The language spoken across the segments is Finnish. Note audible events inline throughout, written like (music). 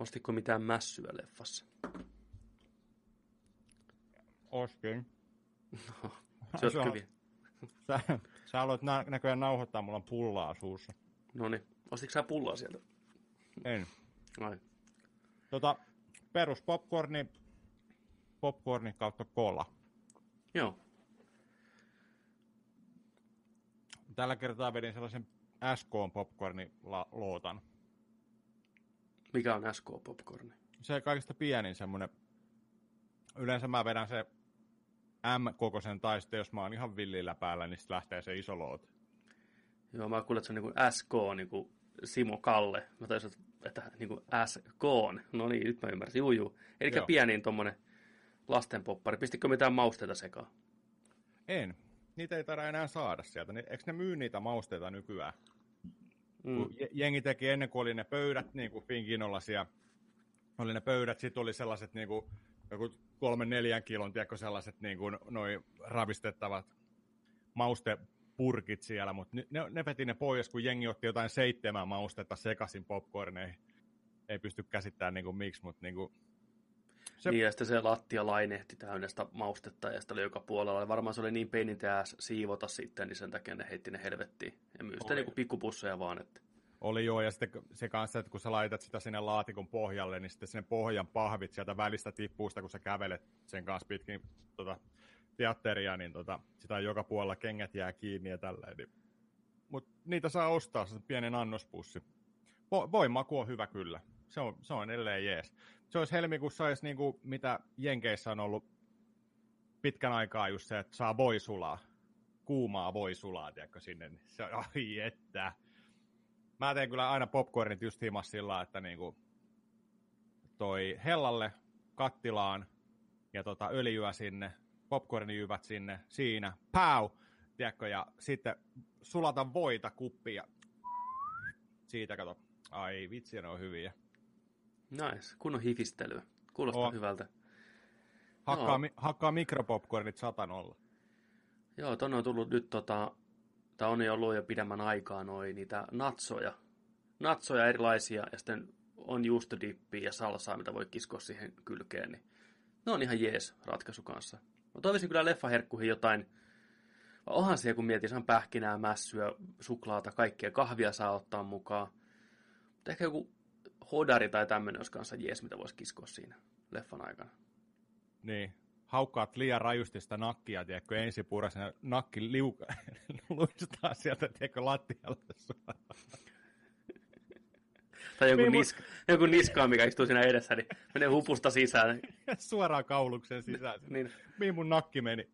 Ostitko mitään mässyä leffassa? Ostin. No, (laughs) se on- hyvin. Sä, sä aloit nä- näköjään nauhoittaa, mulla on pullaa suussa. No niin. Ostitko sä pulloa sieltä? En. Ai. Tota, perus popcorni, popcorni kautta kola. Joo. Tällä kertaa vedin sellaisen SK popcorni lootan. Mikä on SK Popcorni? Se kaikista pienin semmonen. Yleensä mä vedän se M-kokoisen tai sitten jos mä oon ihan villillä päällä, niin sitten lähtee se iso loot. Joo, mä kuulen, että se on niin kuin SK, niin kuin Simo Kalle. Mä taisin, että niin kuin SK. No niin, nyt mä ymmärsin. Juu, juu. Eli pienin tommonen lastenpoppari. Pistikö mitään mausteita sekaan? En. Niitä ei taida enää saada sieltä. Eikö ne myy niitä mausteita nykyään? Mm. Kun je- jengi teki ennen kuin oli ne pöydät, niin kuin Finkinollaisia, oli ne pöydät, sitten oli sellaiset niin kuin, joku kolmen neljän kilon, tiedätkö, sellaiset niin kuin, noi ravistettavat maustepurkit siellä, mutta ne, ne veti ne pois, kun jengi otti jotain seitsemän maustetta sekaisin popcorneihin. Ei pysty käsittämään niin kuin, miksi, mutta niin kuin, Se- Niin, ja sitten se lattia lainehti täynnä sitä maustetta, ja sitä oli joka puolella. Ja varmaan se oli niin peinintääs siivota sitten, niin sen takia ne heitti ne helvettiin. Ja myy Oli. niin pikkupusseja vaan, että Oli joo, ja sitten se kanssa, että kun sä laitat sitä sinne laatikon pohjalle, niin sitten sinne pohjan pahvit sieltä välistä tippuu sitä, kun sä kävelet sen kanssa pitkin tota, teatteria, niin tota, sitä joka puolella kengät jää kiinni ja tälleen. Niin. Mutta niitä saa ostaa, se pienen annospussi. Vo- voimaku on hyvä kyllä. Se on, se on edelleen jees. Se olisi helmikuussa olisi niinku, mitä Jenkeissä on ollut pitkän aikaa just se, että saa voisulaa. Kuumaa voisulaa, tiedätkö, sinne. niin Se ai että. Mä teen kyllä aina popcornit just himas sillä, että niinku toi hellalle kattilaan ja tota öljyä sinne, popcornijyvät sinne, siinä, pau, tiedätkö, ja sitten sulata voita kuppia. Siitä kato, ai vitsi, ne on hyviä. Nice, kunnon hifistelyä. Kuulostaa Oo. hyvältä. Hakkaa, Joo. mi- hakkaa mikropopcornit satanolla. Joo, tonne on tullut nyt tota, tai on jo ollut jo pidemmän aikaa noin niitä natsoja. Natsoja erilaisia, ja sitten on juustodippiä ja salsaa, mitä voi kiskoa siihen kylkeen. Niin ne on ihan jees ratkaisu kanssa. Mä toivoisin kyllä leffaherkkuihin jotain, onhan siellä kun mietin, se on pähkinää, mässyä, suklaata, kaikkea, kahvia saa ottaa mukaan. Mutta ehkä joku hodari tai tämmöinen olisi kanssa jees, mitä voisi kiskoa siinä leffan aikana. Niin, haukkaat liian rajusti sitä nakkia, tiedätkö, ensi puurasena nakki liuka, (laughs) luistaa sieltä, tiedätkö, lattialle. Tai joku, Niin, mut- niska, joku niskaa, mikä istuu siinä edessä, niin menee hupusta sisään. (laughs) suoraan kauluksen sisään. (laughs) Niin, Mihin mun nakki meni?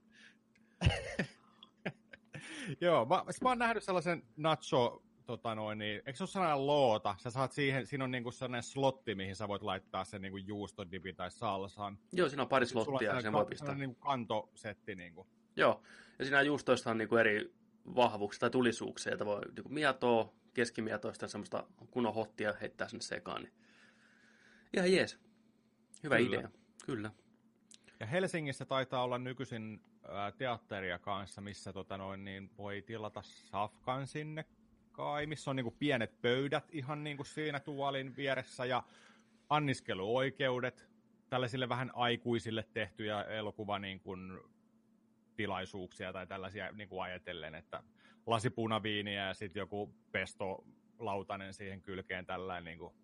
Joo, mä, sit mä oon nähnyt sellaisen nacho, tota noin, niin, eikö se ole sellainen loota? Sä saat siihen, siinä on niinku sellainen slotti, mihin sä voit laittaa sen niinku juustodipin tai salsan. joo, siinä on pari slottia, sen ka- voi pistää. niinku kantosetti. Niinku. Joo, ja siinä juustoissa on niinku eri vahvuuksia tai tulisuuksia, joita voi niinku mietoa, keskimietoista ja semmoista kunnon hottia heittää sinne sekaan. Niin. Ihan jees. Hyvä Kyllä. idea. Kyllä. Ja Helsingissä taitaa olla nykyisin teatteria kanssa, missä tota noin, niin voi tilata safkan sinne kai, missä on niinku pienet pöydät ihan niinku siinä tuolin vieressä ja anniskeluoikeudet tällaisille vähän aikuisille tehtyjä elokuva niin kuin tilaisuuksia tai tällaisia niin kuin ajatellen, että lasi punaviiniä ja sitten joku pesto lautanen siihen kylkeen tällainen niin kuin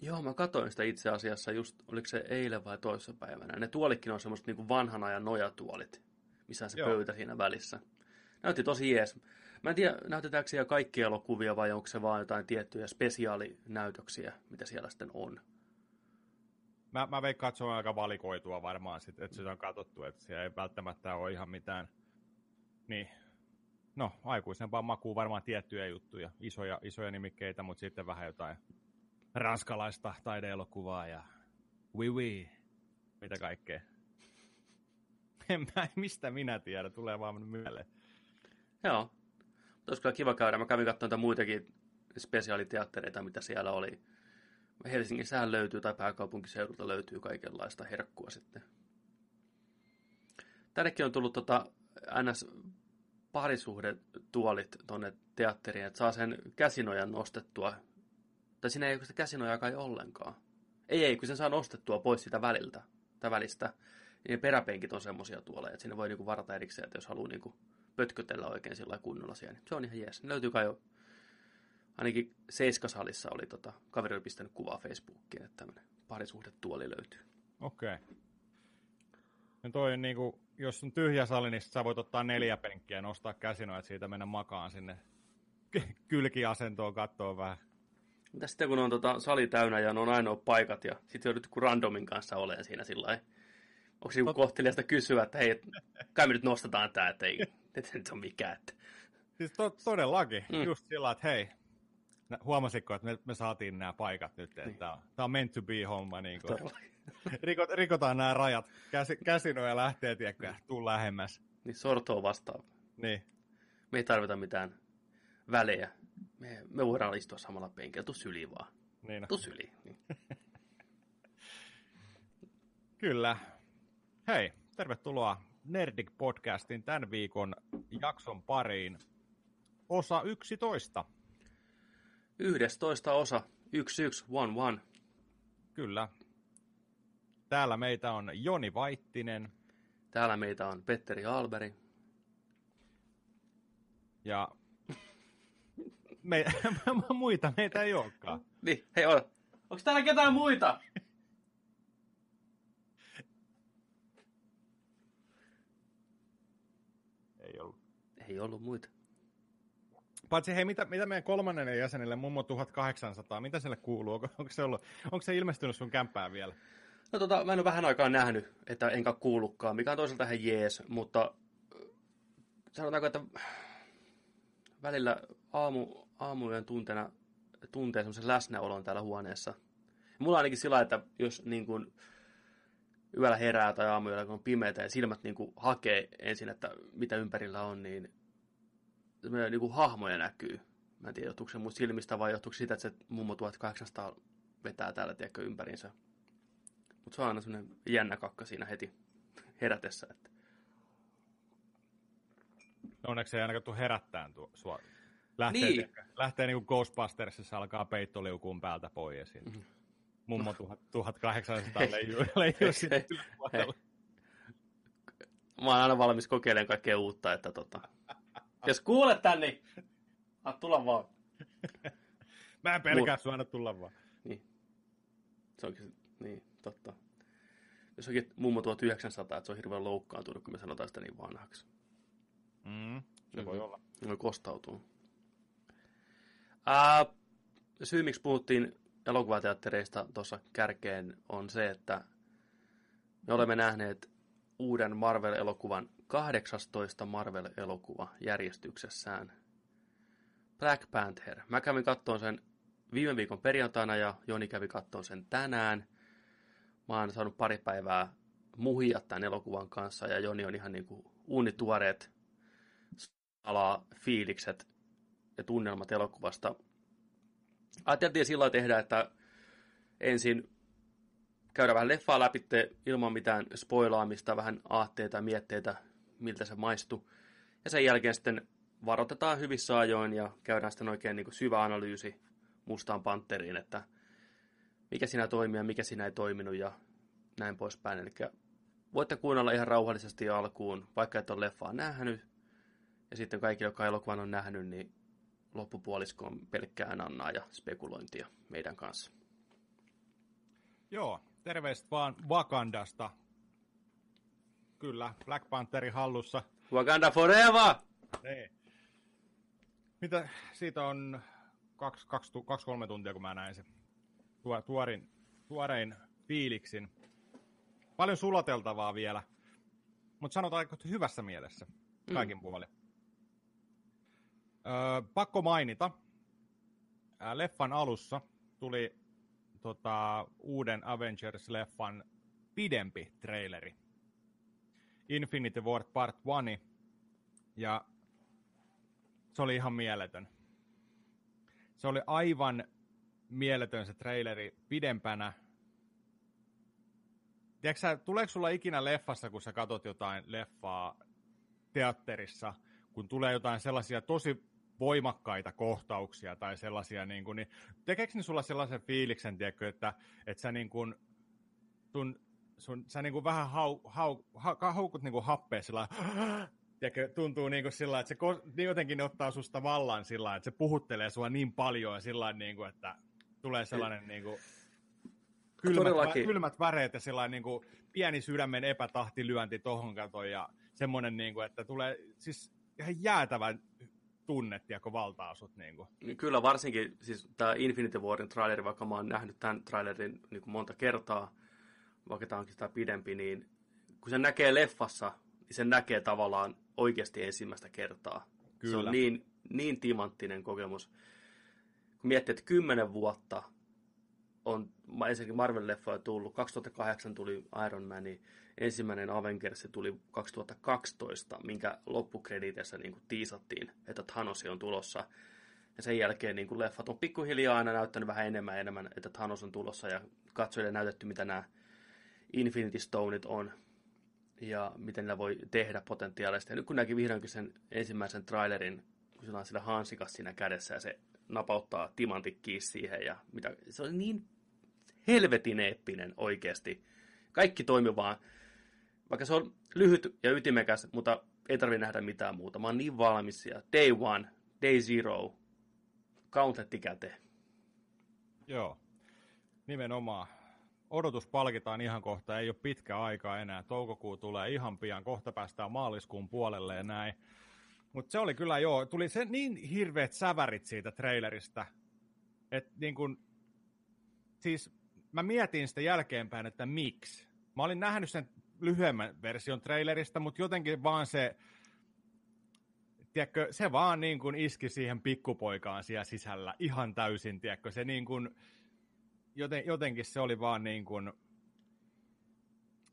Joo, mä katsoin sitä itse asiassa just, oliko se eilen vai toissapäivänä. Ne tuolikin on semmoista niinku vanhan ajan nojatuolit, missä se Joo. pöytä siinä välissä. Näytti tosi jees. Mä en tiedä, näytetäänkö siellä kaikkia elokuvia vai onko se vaan jotain tiettyjä spesiaalinäytöksiä, mitä siellä sitten on. Mä, mä veikkaan, että se on aika valikoitua varmaan, sit, että se on katsottu, että siellä ei välttämättä ole ihan mitään, niin, no aikuisempaa makuu varmaan tiettyjä juttuja, isoja, isoja nimikkeitä, mutta sitten vähän jotain ranskalaista taideelokuvaa ja oui oui, mitä kaikkea. (laughs) En mä, mistä minä tiedän, tulee vaan mieleen. Joo. Olisi kyllä kiva käydä. Mä kävin katsomaan muitakin spesiaaliteattereita, mitä siellä oli. Helsingissähän löytyy, tai pääkaupunkiseudulta löytyy kaikenlaista herkkua sitten. Tännekin on tullut tota NS parisuhdetuolit tonne teatteriin, että saa sen käsinojan nostettua. Tai siinä ei ole sitä käsinojaa kai ollenkaan. Ei, ei, kun sen saa nostettua pois sitä väliltä, tai välistä. Niin peräpenkit on semmosia tuolla, että sinne voi niinku varata erikseen, että jos haluaa niinku pötkötellä oikein sillä kunnolla siellä, niin se on ihan jees. Ne löytyy kai jo, ainakin Seiskasalissa oli tota, kaveri oli pistänyt kuvaa Facebookiin, että tämmöinen parisuhdetuoli löytyy. Okei. Okay. No toi on niinku, jos on tyhjä sali, niin sä voit ottaa neljä penkkiä ja nostaa käsinoa, että siitä mennä makaan sinne (laughs) kylkiasentoon katsoa vähän. Mitä sitten kun on tota, sali täynnä ja ne on ainoa paikat ja sitten joudut joku randomin kanssa olemaan siinä sillä lailla. Onko se joku kohteliasta kysyä, että hei, kai me nyt nostetaan tää, että ei, että (laughs) nyt on mikään. Että... Siis to, todellakin, mm. just sillä että hei, huomasitko, että me, me saatiin nämä paikat nyt, että niin. tämä on meant to be homma. Niin kuin. (laughs) Rikot, rikotaan nämä rajat, Käsi, käsinoja lähtee, tiedätkö, tuu lähemmäs. Niin sortoa vastaan. Niin. Me ei tarvita mitään välejä. Me, me voidaan istua samalla penkillä, tuu syli vaan. Niin. Tuu syli. Niin. (laughs) Kyllä. Hei, tervetuloa Nerdik Podcastin tämän viikon jakson pariin. Osa 11. 11 osa 1111. Kyllä. Täällä meitä on Joni Vaittinen. Täällä meitä on Petteri Alberi. Ja me, (laughs) muita meitä ei olekaan. Niin, hei. Onko täällä ketään muita? (laughs) ei ollut. Ei ollut muita. Paitsi hei, mitä, mitä meidän kolmannelle jäsenelle, mummo 1800, mitä sille kuuluu? Onko, onko, se, ollut, onko se ilmestynyt sun kämppään vielä? No tota, mä en ole vähän aikaa nähnyt, että enkä kuullutkaan, mikä on toisaalta ihan jees, mutta sanotaanko, että välillä aamu, aamujen tunteena tuntee semmoisen läsnäolon täällä huoneessa. Mulla on ainakin sillä että jos niin kuin, yöllä herää tai aamuyöllä, kun on pimeätä ja silmät niin kuin, hakee ensin, että mitä ympärillä on, niin, niin kuin, hahmoja näkyy. Mä en tiedä, johtuuko se mun silmistä vai johtuuko siitä, että se mummo 1800 vetää täällä tiedätkö, ympärinsä. Mutta se on aina semmoinen jännä kakka siinä heti herätessä. Että... Onneksi ei ainakaan tule herättään tuo, sua. Lähtee, Niin. niin. lähtee niin kuin Ghostbustersissa alkaa peittoliukuun päältä pois. Ja Mhm. Mummo 1800 (laughs) leijuu, leijuu yläpuolella. Mä oon aina valmis kokeilemaan kaikkea uutta, että tota... Jos kuulet tän, niin anna tulla vaan. (laughs) Mä en pelkää sua aina tulla vaan. Niin. Se onkin, niin, totta. Jos onkin mummo 1900, että se on hirveän loukkaantunut, kun me sanotaan sitä niin vanhaksi. Mm, se voi Mhm. olla. Voi kostautua. Ää, syy, miksi puhuttiin elokuvateattereista tuossa kärkeen, on se, että me olemme nähneet uuden Marvel-elokuvan 18 Marvel-elokuva järjestyksessään. Black Panther. Mä kävin kattoon sen viime viikon perjantaina ja Joni kävi kattoon sen tänään. Mä oon saanut pari päivää muhia tämän elokuvan kanssa ja Joni on ihan niin kuin uunituoreet alaa fiilikset ja tunnelmat elokuvasta. Ajateltiin sillä tehdä, että ensin käydä vähän leffaa läpi ilman mitään spoilaamista, vähän aatteita mietteitä, miltä se maistuu. Ja sen jälkeen sitten varoitetaan hyvissä ajoin ja käydään sitten oikein niin kuin syvä analyysi Mustaan Panteriin, että mikä siinä toimii ja mikä siinä ei toiminut ja näin poispäin. Eli voitte kuunnella ihan rauhallisesti alkuun, vaikka et ole leffaa nähnyt. Ja sitten kaikki, jotka elokuvan on nähnyt, niin loppupuolisko on pelkkää annaa ja spekulointia meidän kanssa. Joo, terveiset vaan Wakandasta. Kyllä, Black Pantherin hallussa. Wakanda forever! Niin. Mitä, siitä on kaksi, kaksi, tu- kaksi kolme tuntia, kun mä näin sen tuo, tuorin, tuorein fiiliksin. Paljon sulateltavaa vielä, mutta sanotaan että hyvässä mielessä kaikin mm. puolin. Öö, pakko mainita, ää, leffan alussa tuli tota, uuden Avengers-leffan pidempi traileri. Infinity War Part 1, ja se oli ihan mieletön. Se oli aivan mieletön se traileri pidempänä. Tiedätkö sä, tuleeko sulla ikinä leffassa, kun sä katot jotain leffaa teatterissa, kun tulee jotain sellaisia tosi voimakkaita kohtauksia tai sellaisia, niin, kuin, niin tekeekö ne sulla sellaisen fiiliksen, tiedätkö, että, että sä niin kuin, sun, sun, sä niin kuin vähän hau, hau, ha, haukut niin kuin happea sillä (gasps) tiedätkö, tuntuu niin kuin sillä että se niin jotenkin ottaa susta vallan sillä että se puhuttelee sua niin paljon ja sillä niin kuin, että tulee sellainen niin kuin, kylmät, vä, kylmät väreet ja sellainen niin kuin, pieni sydämen epätahtilyönti tohon katoon ja semmoinen, niin kuin, että tulee siis ihan jäätävän tunne, tiedätkö, valtaa sut. Niin kuin. Kyllä, varsinkin siis tämä Infinity Warin traileri, vaikka mä oon nähnyt tämän trailerin niin kuin monta kertaa, vaikka tämä onkin sitä pidempi, niin kun se näkee leffassa, niin se näkee tavallaan oikeasti ensimmäistä kertaa. Kyllä. Se on niin, niin timanttinen kokemus. Kun miettii, että kymmenen vuotta on ensinnäkin Marvel-leffoja tullut, 2008 tuli Iron Man, niin ensimmäinen Avengers tuli 2012, minkä loppukreditessä niin kuin tiisattiin, että Thanos on tulossa. Ja sen jälkeen niin kuin leffat on pikkuhiljaa aina näyttänyt vähän enemmän ja enemmän, että Thanos on tulossa ja katsojille näytetty, mitä nämä Infinity Stoneit on ja miten niillä voi tehdä potentiaalisesti. Ja nyt kun näki vihdoinkin sen ensimmäisen trailerin, kun sillä on sillä hansikas siinä kädessä ja se napauttaa timantikkiin siihen ja mitä, se on niin helvetin eeppinen oikeasti. Kaikki toimii vaan, vaikka se on lyhyt ja ytimekäs, mutta ei tarvitse nähdä mitään muuta. Mä oon niin valmis ja day one, day zero, countetti käteen. Joo, nimenomaan. Odotus palkitaan ihan kohta, ei ole pitkä aika enää. Toukokuu tulee ihan pian, kohta päästään maaliskuun puolelle ja näin. Mutta se oli kyllä joo, tuli se niin hirveät sävärit siitä trailerista, että niin kun, siis mä mietin sitä jälkeenpäin, että miksi. Mä olin nähnyt sen lyhyemmän version trailerista, mutta jotenkin vaan se, tiedätkö, se vaan niin kuin iski siihen pikkupoikaan siellä sisällä ihan täysin, tiedätkö, se niin kuin, joten, jotenkin se oli vaan niin kuin,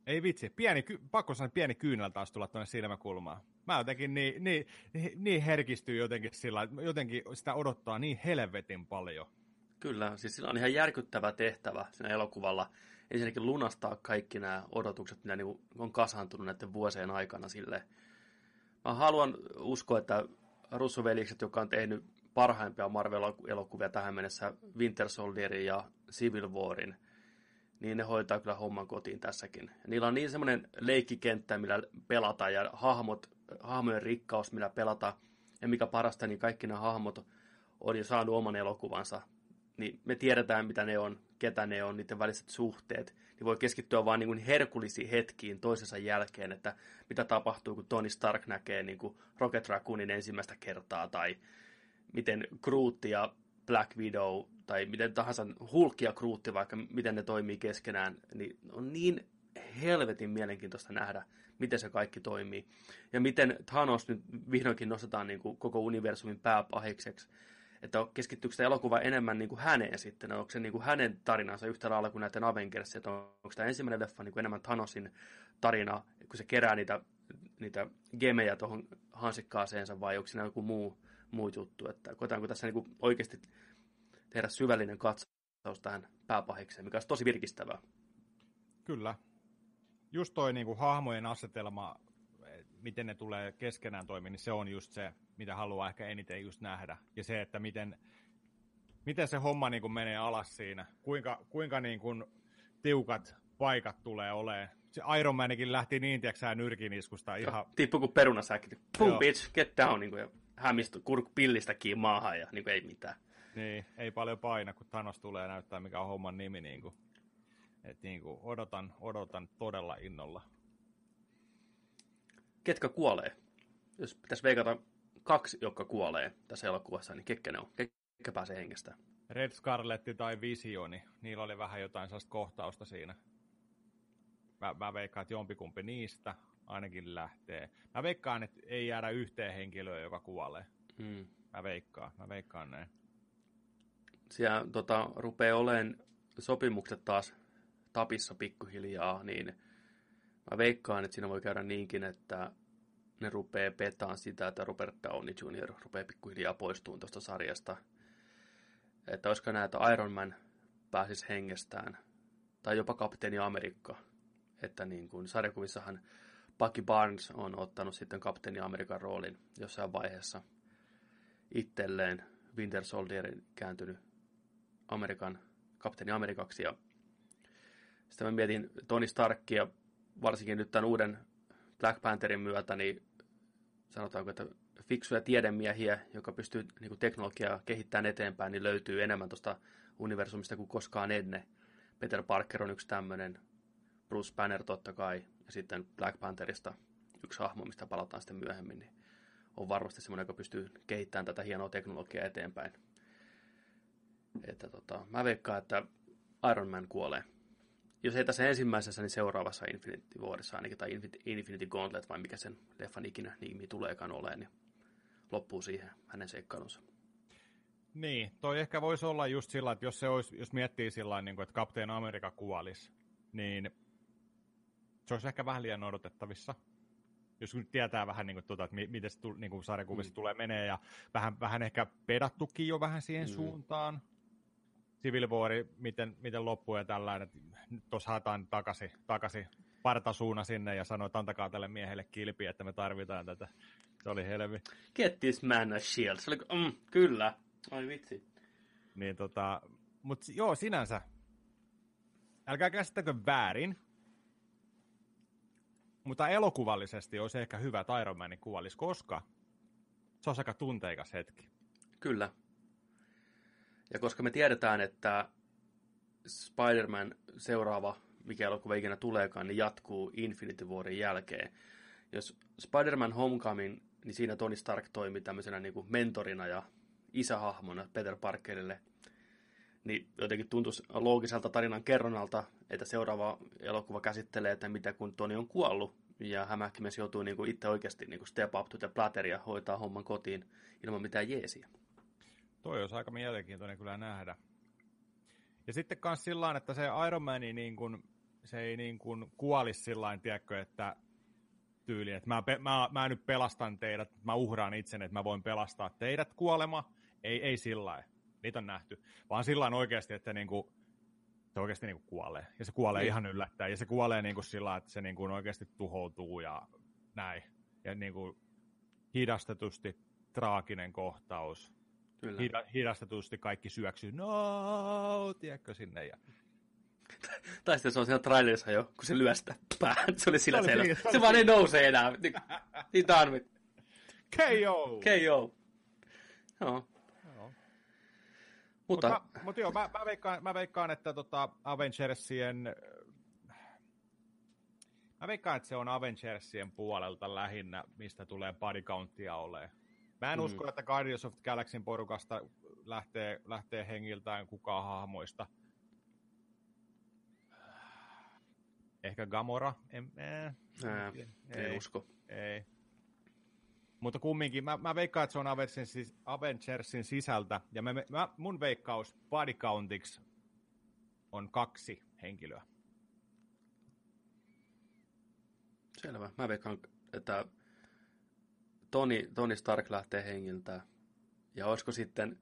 ei vitsi, pieni, pakko sanoa, pieni kyynel taas tulla tuonne silmäkulmaan. Mä jotenkin niin, niin, niin herkistyy jotenkin sillä, jotenkin sitä odottaa niin helvetin paljon. Kyllä, siis sillä on ihan järkyttävä tehtävä siinä elokuvalla. Ensinnäkin lunastaa kaikki nämä odotukset, mitä niin on kasaantunut näiden vuosien aikana sille. Mä haluan uskoa, että Russovelikset, joka on tehnyt parhaimpia Marvel-elokuvia tähän mennessä, Winter Soldierin ja Civil Warin, niin ne hoitaa kyllä homman kotiin tässäkin. Ja niillä on niin semmoinen leikkikenttä, millä pelata ja hahmot, hahmojen rikkaus, millä pelata. Ja mikä parasta, niin kaikki nämä hahmot on jo saanut oman elokuvansa niin me tiedetään, mitä ne on, ketä ne on, niiden väliset suhteet, niin voi keskittyä vain niin herkullisiin hetkiin toisensa jälkeen, että mitä tapahtuu, kun Tony Stark näkee niin kuin Rocket Raccoonin ensimmäistä kertaa, tai miten Groot ja Black Widow, tai miten tahansa Hulk ja Groot, vaikka miten ne toimii keskenään, niin on niin helvetin mielenkiintoista nähdä, miten se kaikki toimii. Ja miten Thanos nyt vihdoinkin nostetaan niin kuin koko universumin pääpahikseksi että keskittyykö sitä elokuva enemmän niin kuin häneen sitten, onko se niin kuin hänen tarinansa yhtä lailla kuin näiden Avengers, että onko tämä ensimmäinen leffa niin kuin enemmän Thanosin tarina, kun se kerää niitä, niitä gemejä tuohon hansikkaaseensa, vai onko siinä joku muu, muu juttu, että koetaanko tässä niin kuin oikeasti tehdä syvällinen katsaus tähän pääpahikseen, mikä olisi tosi virkistävää. Kyllä. Just toi niin kuin hahmojen asetelma miten ne tulee keskenään toimia, niin se on just se, mitä haluaa ehkä eniten just nähdä. Ja se, että miten, miten se homma niin kuin menee alas siinä. Kuinka, kuinka niin kuin tiukat paikat tulee olemaan. Se Iron Manikin lähti niin, tiedätkö nyrkin iskusta ihan... Tippu kuin perunasäkki. Boom, Joo. bitch, get down. Niin kuin, ja hämistö kurk pillistä kiinni maahan ja niin kuin, ei mitään. Niin, ei paljon paina, kun Thanos tulee näyttää, mikä on homman nimi. Niin kuin. Et niin kuin, odotan, odotan todella innolla ketkä kuolee. Jos pitäisi veikata kaksi, jotka kuolee tässä elokuvassa, niin ketkä ne on? Ketkä pääsee hengestä? Red Scarletti tai Visioni, niillä oli vähän jotain sellaista kohtausta siinä. Mä, mä veikkaan, että jompikumpi niistä ainakin lähtee. Mä veikkaan, että ei jäädä yhteen henkilöön, joka kuolee. Hmm. Mä veikkaan, mä veikkaan näin. Siellä tota, rupeaa olemaan sopimukset taas tapissa pikkuhiljaa, niin Mä veikkaan, että siinä voi käydä niinkin, että ne rupeaa petaan sitä, että Robert Downey Jr. rupeaa pikkuhiljaa poistumaan tuosta sarjasta. Että olisiko näitä Iron Man pääsisi hengestään. Tai jopa Kapteeni Amerikka. Että niin kuin sarjakuvissahan Bucky Barnes on ottanut sitten Kapteeni Amerikan roolin jossain vaiheessa. itselleen Winter Soldierin kääntynyt Amerikan, kapteeni Amerikaksi. Ja sitten mä mietin Tony Starkia, varsinkin nyt tämän uuden Black Pantherin myötä, niin sanotaanko, että fiksuja tiedemiehiä, joka pystyy niin kuin teknologiaa kehittämään eteenpäin, niin löytyy enemmän tuosta universumista kuin koskaan ennen. Peter Parker on yksi tämmöinen, Bruce Banner totta kai, ja sitten Black Pantherista yksi hahmo, mistä palataan sitten myöhemmin, niin on varmasti semmoinen, joka pystyy kehittämään tätä hienoa teknologiaa eteenpäin. Että tota, mä veikkaan, että Iron Man kuolee. Jos ei tässä ensimmäisessä, niin seuraavassa Infinity Warissa ainakin, tai Infinity Gauntlet, vai mikä sen leffan ikinä nimi tuleekaan olemaan, niin loppuu siihen hänen seikkailunsa. Niin, toi ehkä voisi olla just sillä, että jos, se olisi, jos miettii sillä niin kuin, että Kapteen Amerikka kuolisi, niin se olisi ehkä vähän liian odotettavissa. Jos nyt tietää vähän, niin kuin, tuota, että miten se niin kuin sarjakuvissa mm. tulee menee, ja vähän, vähän ehkä pedattukin jo vähän siihen mm. suuntaan. Civil War, miten, miten loppuu ja tällainen. Tuossa haetaan takaisin, takaisin partasuuna sinne ja sanoo, että antakaa tälle miehelle kilpi, että me tarvitaan tätä. Se oli helvi. Get this man a shield. Se oli, mm, kyllä. Ai vitsi. Niin tota, mut joo, sinänsä. Älkää käsittäkö väärin. Mutta elokuvallisesti olisi ehkä hyvä, että Iron Manin kuvalisi, koska se on aika tunteikas hetki. Kyllä. Ja koska me tiedetään, että Spider-Man seuraava, mikä elokuva ikinä tuleekaan, niin jatkuu Infinity Warin jälkeen. Jos Spider-Man Homecoming, niin siinä Tony Stark toimi tämmöisenä niin kuin mentorina ja isähahmona Peter Parkerille, niin jotenkin tuntuisi loogiselta tarinan kerronnalta, että seuraava elokuva käsittelee, että mitä kun Tony on kuollut, ja hämähäkkimies joutuu niin kuin itse oikeasti niin kuin step up to the platter ja hoitaa homman kotiin ilman mitään jeesiä. Toi olisi aika mielenkiintoinen kyllä nähdä. Ja sitten myös sillä että se Iron Man niin kuin, se ei niin kuin kuolisi sillä tiedätkö, että tyyli, että mä, mä, mä nyt pelastan teidät, mä uhraan itsen, että mä voin pelastaa teidät kuolema. Ei, ei sillä niitä on nähty. Vaan sillä oikeasti, että niin kuin, se oikeasti niin kuin kuolee. Ja se kuolee niin. ihan yllättäen. Ja se kuolee niin kuin sillä että se niin kuin oikeasti tuhoutuu ja näin. Ja niin kuin hidastetusti traaginen kohtaus. Kyllä. hidastetusti kaikki syöksyy, no, tiedätkö sinne. Ja... tai sitten se on siinä trailerissa jo, kun se lyö sitä päähän. Se oli sillä se, oli, se, se vaan ei nouse enää. Niin, niin tarvit. KO! KO. Joo. Mutta, mutta, mutta joo, mä, mä, veikkaan, mä veikkaan, että tota Avengersien Mä veikkaan, että se on Avengersien puolelta lähinnä, mistä tulee body countia olemaan. Mä en mm. usko, että Guardians of the Galaxyn porukasta lähtee, lähtee hengiltään kukaan hahmoista. Ehkä Gamora? En, eh, Ää, en ei, usko. Ei. Mutta kumminkin, mä, mä veikkaan, että se on Avengersin, Avengersin sisältä. Ja mä, mä, mun veikkaus body countiksi on kaksi henkilöä. Selvä. Mä veikkaan, että Tony, Tony Stark lähtee hengiltään. Ja olisiko sitten,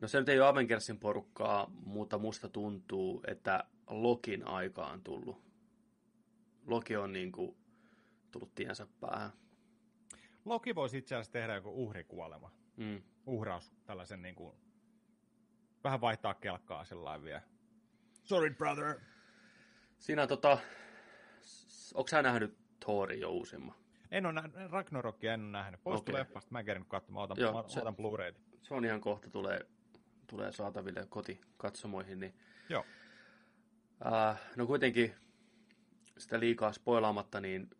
no se nyt ei ole Avengersin porukkaa, mutta musta tuntuu, että Lokin aika on tullut. Loki on niin kuin tullut tiensä päähän. Loki voisi itse asiassa tehdä joku uhrikuolema. Mm. Uhraus tällaisen niin kuin, vähän vaihtaa kelkkaa sellainen vielä. Sorry brother. Siinä tota, onko sä nähnyt Thorin jo uusimman? En ole nähnyt, Ragnarokia en ole nähnyt. Pois okay. leffasta, mä en katsomaan, otan, Joo, se, otan Blu-rayt. Se on ihan kohta tulee, tulee saataville kotikatsomoihin. Niin, Joo. Äh, no kuitenkin sitä liikaa spoilaamatta, niin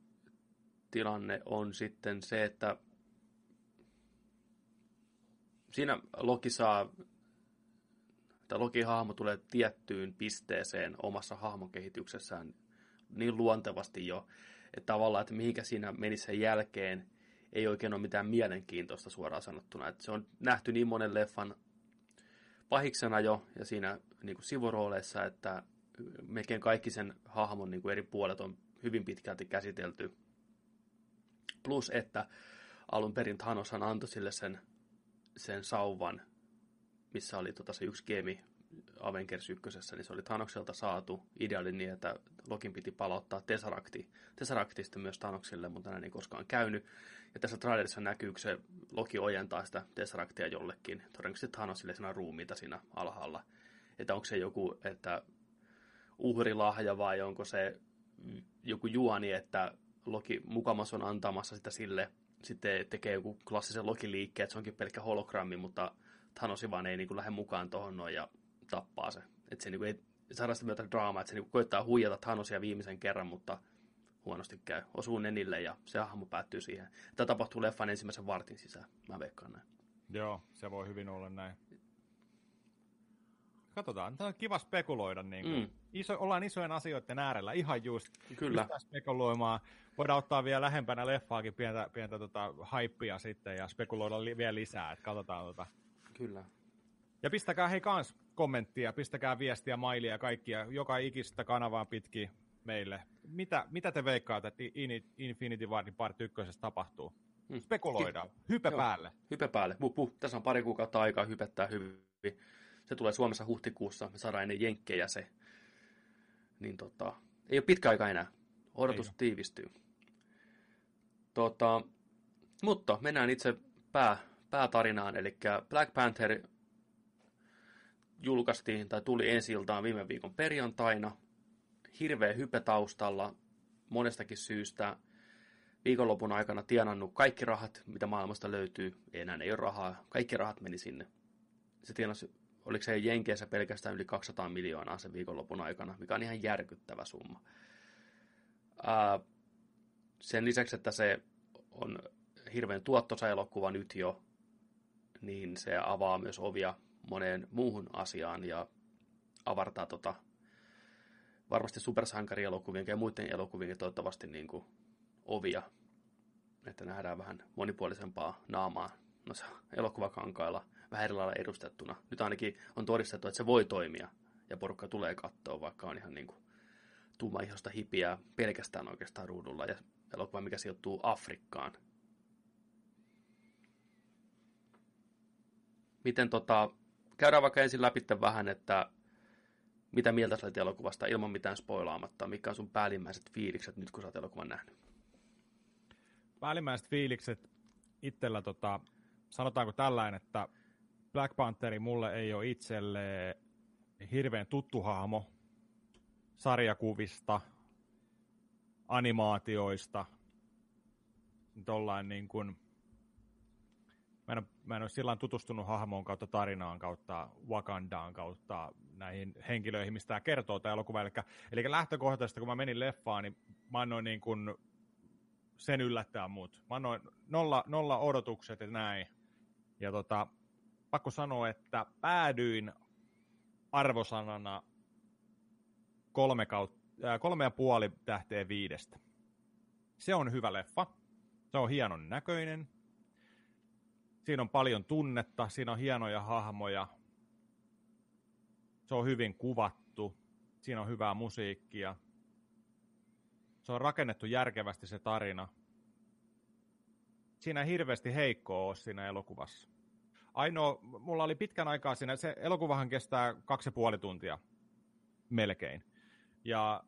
tilanne on sitten se, että siinä Loki saa, että Loki-hahmo tulee tiettyyn pisteeseen omassa hahmokehityksessään niin luontevasti jo, että tavallaan, että mihinkä siinä meni sen jälkeen, ei oikein ole mitään mielenkiintoista suoraan sanottuna. Että se on nähty niin monen leffan pahiksena jo ja siinä niin kuin sivurooleissa, että melkein kaikki sen hahmon niin kuin eri puolet on hyvin pitkälti käsitelty. Plus, että alun perin Thanoshan antoi sille sen, sen sauvan, missä oli tota se yksi gemi, Avengers 1, niin se oli Thanokselta saatu. Idea oli niin, että Lokin piti palauttaa Tesseracti, Tesseraktista myös Thanoksille, mutta näin ei koskaan käynyt. Ja tässä trailerissa näkyy, kun se Loki ojentaa sitä Tesseractia jollekin, todennäköisesti Thanosille siinä ruumiita siinä alhaalla. Että onko se joku, että uhrilahja vai onko se joku juoni, että Loki mukamas on antamassa sitä sille, sitten tekee joku klassisen Loki-liikkeen, että se onkin pelkkä hologrammi, mutta Thanosi vaan ei niin kuin lähde mukaan tuohon noin ja tappaa se. Että se niin kuin ei saada sitä myötä draamaa, että se niin kuin koittaa huijata Thanosia viimeisen kerran, mutta huonosti käy. Osuu nenille ja se hahmo päättyy siihen. Tämä tapahtuu leffan ensimmäisen vartin sisään. Mä veikkaan näin. Joo, se voi hyvin olla näin. Katsotaan, tämä on kiva spekuloida. Niin kuin. Mm. Iso, ollaan isojen asioiden äärellä, ihan just. Kyllä. spekuloimaan. Voidaan ottaa vielä lähempänä leffaakin pientä, pientä tota, sitten ja spekuloida li- vielä lisää. Että katsotaan tota. Kyllä. Ja pistäkää hei kans kommenttia, pistäkää viestiä, mailia ja kaikkia, joka ikistä kanavaa pitkin meille. Mitä, mitä te veikkaatte, että Infinity Wardin Part 1 tapahtuu? Hmm. Spekuloidaan. Hype Joo. päälle. Hype päälle. Puh, puh. Tässä on pari kuukautta aikaa hypettää hyvin. Se tulee Suomessa huhtikuussa. Me saadaan ennen jenkkejä se. Niin tota, ei ole pitkä aika enää. Odotus ei tiivistyy. Tota, mutta mennään itse pää, päätarinaan. Eli Black Panther julkaistiin tai tuli ensi iltaan viime viikon perjantaina. Hirveä hype taustalla monestakin syystä. Viikonlopun aikana tienannut kaikki rahat, mitä maailmasta löytyy. Enää ei ole rahaa. Kaikki rahat meni sinne. Se tienasi, oliko se Jenkeissä pelkästään yli 200 miljoonaa sen viikonlopun aikana, mikä on ihan järkyttävä summa. Ää, sen lisäksi, että se on hirveän tuottosa elokuva nyt jo, niin se avaa myös ovia moneen muuhun asiaan ja avartaa tota, varmasti supersankarielokuvien ja muiden elokuvien toivottavasti niin kuin ovia, että nähdään vähän monipuolisempaa naamaa noissa elokuvakankailla vähän eri lailla edustettuna. Nyt ainakin on todistettu, että se voi toimia ja porukka tulee katsoa, vaikka on ihan niin kuin tuumaihosta hipiä pelkästään oikeastaan ruudulla ja elokuva, mikä sijoittuu Afrikkaan. Miten tota, käydään vaikka ensin läpi vähän, että mitä mieltä sä olet elokuvasta ilman mitään spoilaamatta? Mikä on sun päällimmäiset fiilikset nyt, kun sä oot elokuvan nähnyt? Päällimmäiset fiilikset itsellä, tota, sanotaanko tällainen, että Black Pantheri mulle ei ole itselle hirveän tuttu hahmo sarjakuvista, animaatioista, tollain niin kuin, mä en, mä en ole sillä tutustunut hahmoon kautta tarinaan kautta Wakandaan kautta näihin henkilöihin, mistä tämä kertoo tämä elokuva. Eli, eli lähtökohtaisesti, kun mä menin leffaan, niin mä annoin niin kuin sen yllättää mut. Mä annoin nolla, nolla odotukset ja näin. Ja tota, pakko sanoa, että päädyin arvosanana kolme, kaut, äh, kolme ja puoli tähteä viidestä. Se on hyvä leffa. Se on hienon näköinen. Siinä on paljon tunnetta, siinä on hienoja hahmoja. Se on hyvin kuvattu. Siinä on hyvää musiikkia. Se on rakennettu järkevästi se tarina. Siinä ei hirveästi heikkoa ole siinä elokuvassa. Ainoa, mulla oli pitkän aikaa siinä, se elokuvahan kestää kaksi ja puoli tuntia melkein. Ja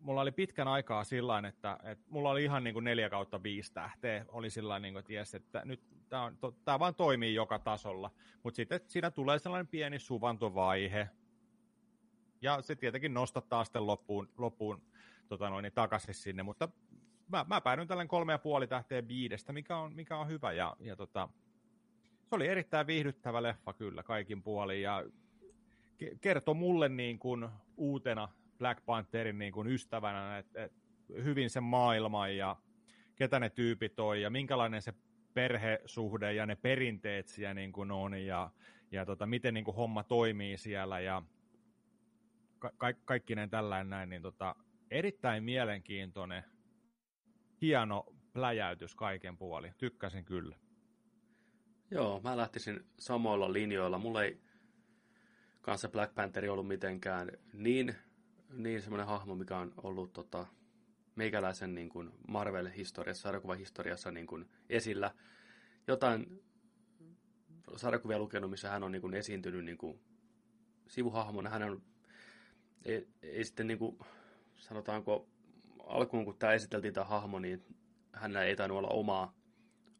mulla oli pitkän aikaa sillä että, että mulla oli ihan niin kuin neljä kautta viisi tähteä. Oli sillä niin kuin, että, jes, että nyt tämä, on, tämä vaan toimii joka tasolla. Mutta sitten siinä tulee sellainen pieni suvantovaihe. Ja se tietenkin nostattaa sitten loppuun, loppuun tota noin, takaisin sinne. Mutta mä, mä päädyin tällainen kolme ja puoli tähteä viidestä, mikä on, mikä on hyvä. Ja, ja tota, se oli erittäin viihdyttävä leffa kyllä kaikin puolin. Ja kertoi mulle niin kuin uutena Black Pantherin niin kuin ystävänä, että, että hyvin se maailma ja ketä ne tyypit on ja minkälainen se perhesuhde ja ne perinteet siellä niin kuin on ja, ja tota, miten niin kuin homma toimii siellä ja ka- kaikkinen tällainen näin, niin tota, erittäin mielenkiintoinen, hieno pläjäytys kaiken puoli. Tykkäsin kyllä. Joo, mä lähtisin samoilla linjoilla. Mulla ei kanssa Black Panther ollut mitenkään niin, niin semmoinen hahmo, mikä on ollut tota, meikäläisen niin kuin Marvel-historiassa, sarjakuvahistoriassa niin kuin esillä. Jotain sarjakuvia lukenut, missä hän on niin kuin esiintynyt niin kuin sivuhahmona hän on, ei, ei sitten niin kuin, sanotaanko, alkuun kun tämä esiteltiin tämä hahmo, niin hänellä ei tainnut olla omaa,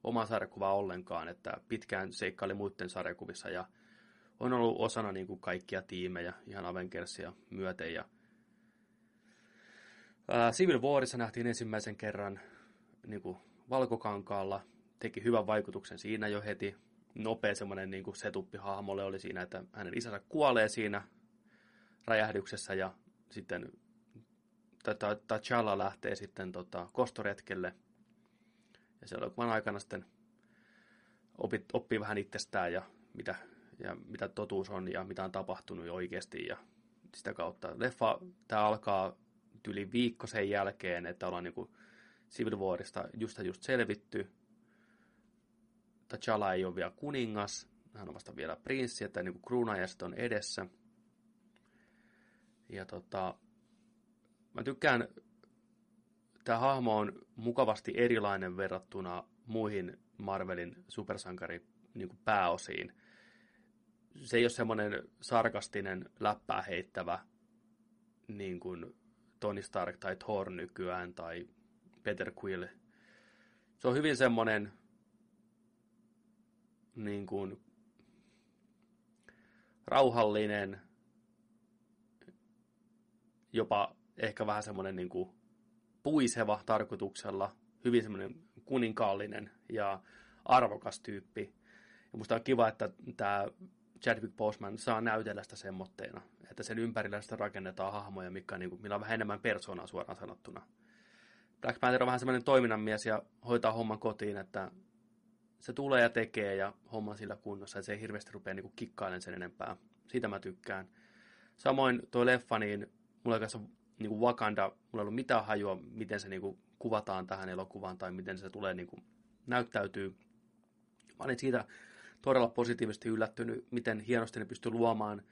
omaa sarjakuvaa ollenkaan, että pitkään seikkaili muiden sarjakuvissa ja on ollut osana niin kuin kaikkia tiimejä, ihan Avengersia myöten. Ja, Civil Warissa nähtiin ensimmäisen kerran niin kuin valkokankaalla, teki hyvän vaikutuksen siinä jo heti. Nopea semmoinen niin setuppi hahmolle oli siinä, että hänen isänsä kuolee siinä räjähdyksessä ja sitten T'Challa lähtee sitten tota, kostoretkelle. Ja siellä on aikana sitten opit, oppii vähän itsestään ja mitä, ja mitä totuus on ja mitä on tapahtunut oikeasti. Ja sitä kautta leffa, tämä alkaa yli viikko sen jälkeen, että ollaan niin kuin Civil Warista just just selvitty. T'Challa ei ole vielä kuningas, hän on vasta vielä prinssi, että niin kruunajaiset on edessä. Ja tota, mä tykkään, tämä hahmo on mukavasti erilainen verrattuna muihin Marvelin supersankari niin kuin pääosiin. Se ei ole semmoinen sarkastinen, läppää heittävä niin kuin Tony Stark tai Thor nykyään tai Peter Quill. Se on hyvin semmoinen niin kuin, rauhallinen, jopa ehkä vähän semmoinen niin kuin, puiseva tarkoituksella, hyvin semmoinen kuninkaallinen ja arvokas tyyppi. Ja musta on kiva, että tämä Chadwick Boseman saa näytellä sitä semmoitteena, että sen ympärillä sitä rakennetaan hahmoja, mikä niin kuin, millä on vähän enemmän persoonaa suoraan sanottuna. Black Panther on vähän semmoinen toiminnanmies ja hoitaa homman kotiin, että se tulee ja tekee ja homma sillä kunnossa, että se ei hirveästi rupea niin kikkailemaan sen enempää. Siitä mä tykkään. Samoin tuo leffa, niin mulla kanssa niin kuin Wakanda, mulla ei ollut mitään hajua, miten se niin kuin kuvataan tähän elokuvaan tai miten se tulee niin kuin näyttäytyy. Mä olin siitä todella positiivisesti yllättynyt, miten hienosti ne pystyy luomaan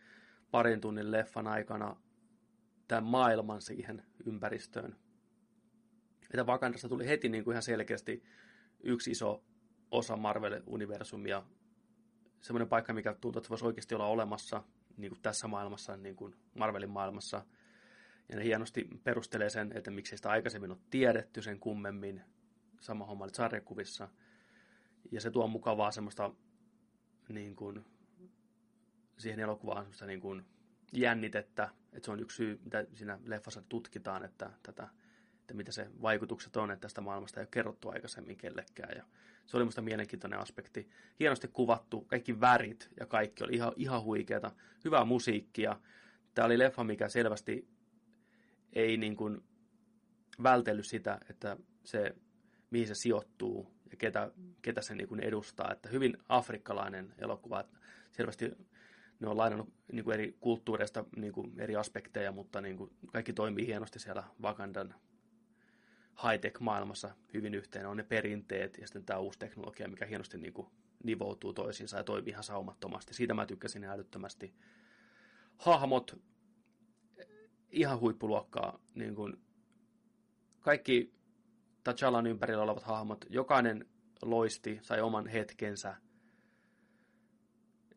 parin tunnin leffan aikana tämän maailman siihen ympäristöön että Wakandasta tuli heti niin kuin ihan selkeästi yksi iso osa Marvel-universumia, semmoinen paikka, mikä tuntuu, että voisi oikeasti olla olemassa niin kuin tässä maailmassa, niin kuin Marvelin maailmassa. Ja ne hienosti perustelee sen, että miksi sitä aikaisemmin on tiedetty sen kummemmin. Sama homma oli sarjakuvissa. Ja se tuo mukavaa semmoista niin kuin, siihen elokuvaan semmoista niin kuin, jännitettä. Että se on yksi syy, mitä siinä leffassa tutkitaan, että tätä että mitä se vaikutukset on, että tästä maailmasta ei ole kerrottu aikaisemmin kellekään. Ja se oli musta mielenkiintoinen aspekti. Hienosti kuvattu, kaikki värit ja kaikki oli ihan, ihan huikeata. Hyvää musiikkia. Tämä oli leffa, mikä selvästi ei niin kuin vältellyt sitä, että se, mihin se sijoittuu ketä, ketä se niin edustaa. Että hyvin afrikkalainen elokuva. Selvästi ne on lainannut niin kuin eri kulttuureista niin kuin eri aspekteja, mutta niin kuin kaikki toimii hienosti siellä Wakandan high-tech-maailmassa hyvin yhteen. On ne perinteet ja sitten tämä uusi teknologia, mikä hienosti niin kuin nivoutuu toisiinsa ja toimii ihan saumattomasti. Siitä mä tykkäsin älyttömästi. Hahmot, ihan huippuluokkaa. Niin kuin kaikki T'Chalan ympärillä olevat hahmot, jokainen loisti, sai oman hetkensä.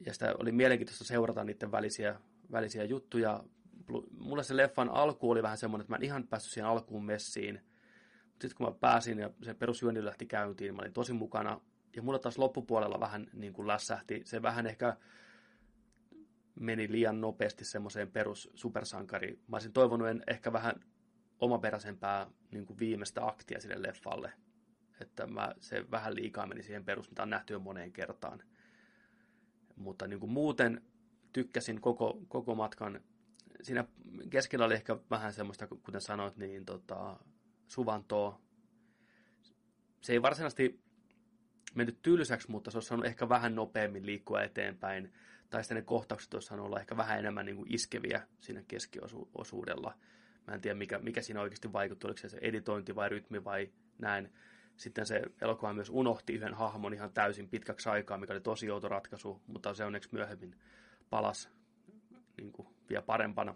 Ja sitä oli mielenkiintoista seurata niiden välisiä, välisiä juttuja. Mulle se leffan alku oli vähän semmoinen, että mä en ihan päässyt siihen alkuun messiin – sitten kun mä pääsin ja se perusjuoni lähti käyntiin, mä olin tosi mukana. Ja mulla taas loppupuolella vähän niin kuin lässähti. Se vähän ehkä meni liian nopeasti semmoiseen perus supersankari. Mä olisin toivonut ehkä vähän omaperäisempää niin kuin viimeistä aktia sille leffalle. Että mä, se vähän liikaa meni siihen perus, mitä on nähty jo moneen kertaan. Mutta niin kuin muuten tykkäsin koko, koko matkan. Siinä keskellä oli ehkä vähän semmoista, kuten sanoit, niin tota, suvantoa. Se ei varsinaisesti mennyt tylsäksi, mutta se olisi saanut ehkä vähän nopeammin liikkua eteenpäin. Tai sitten ne kohtaukset olisi saanut olla ehkä vähän enemmän niin kuin iskeviä siinä keskiosuudella. Mä en tiedä, mikä, mikä siinä oikeasti vaikutti, oliko se se editointi vai rytmi vai näin. Sitten se elokuva myös unohti yhden hahmon ihan täysin pitkäksi aikaa, mikä oli tosi outo ratkaisu, mutta se onneksi myöhemmin palas niin kuin, vielä parempana.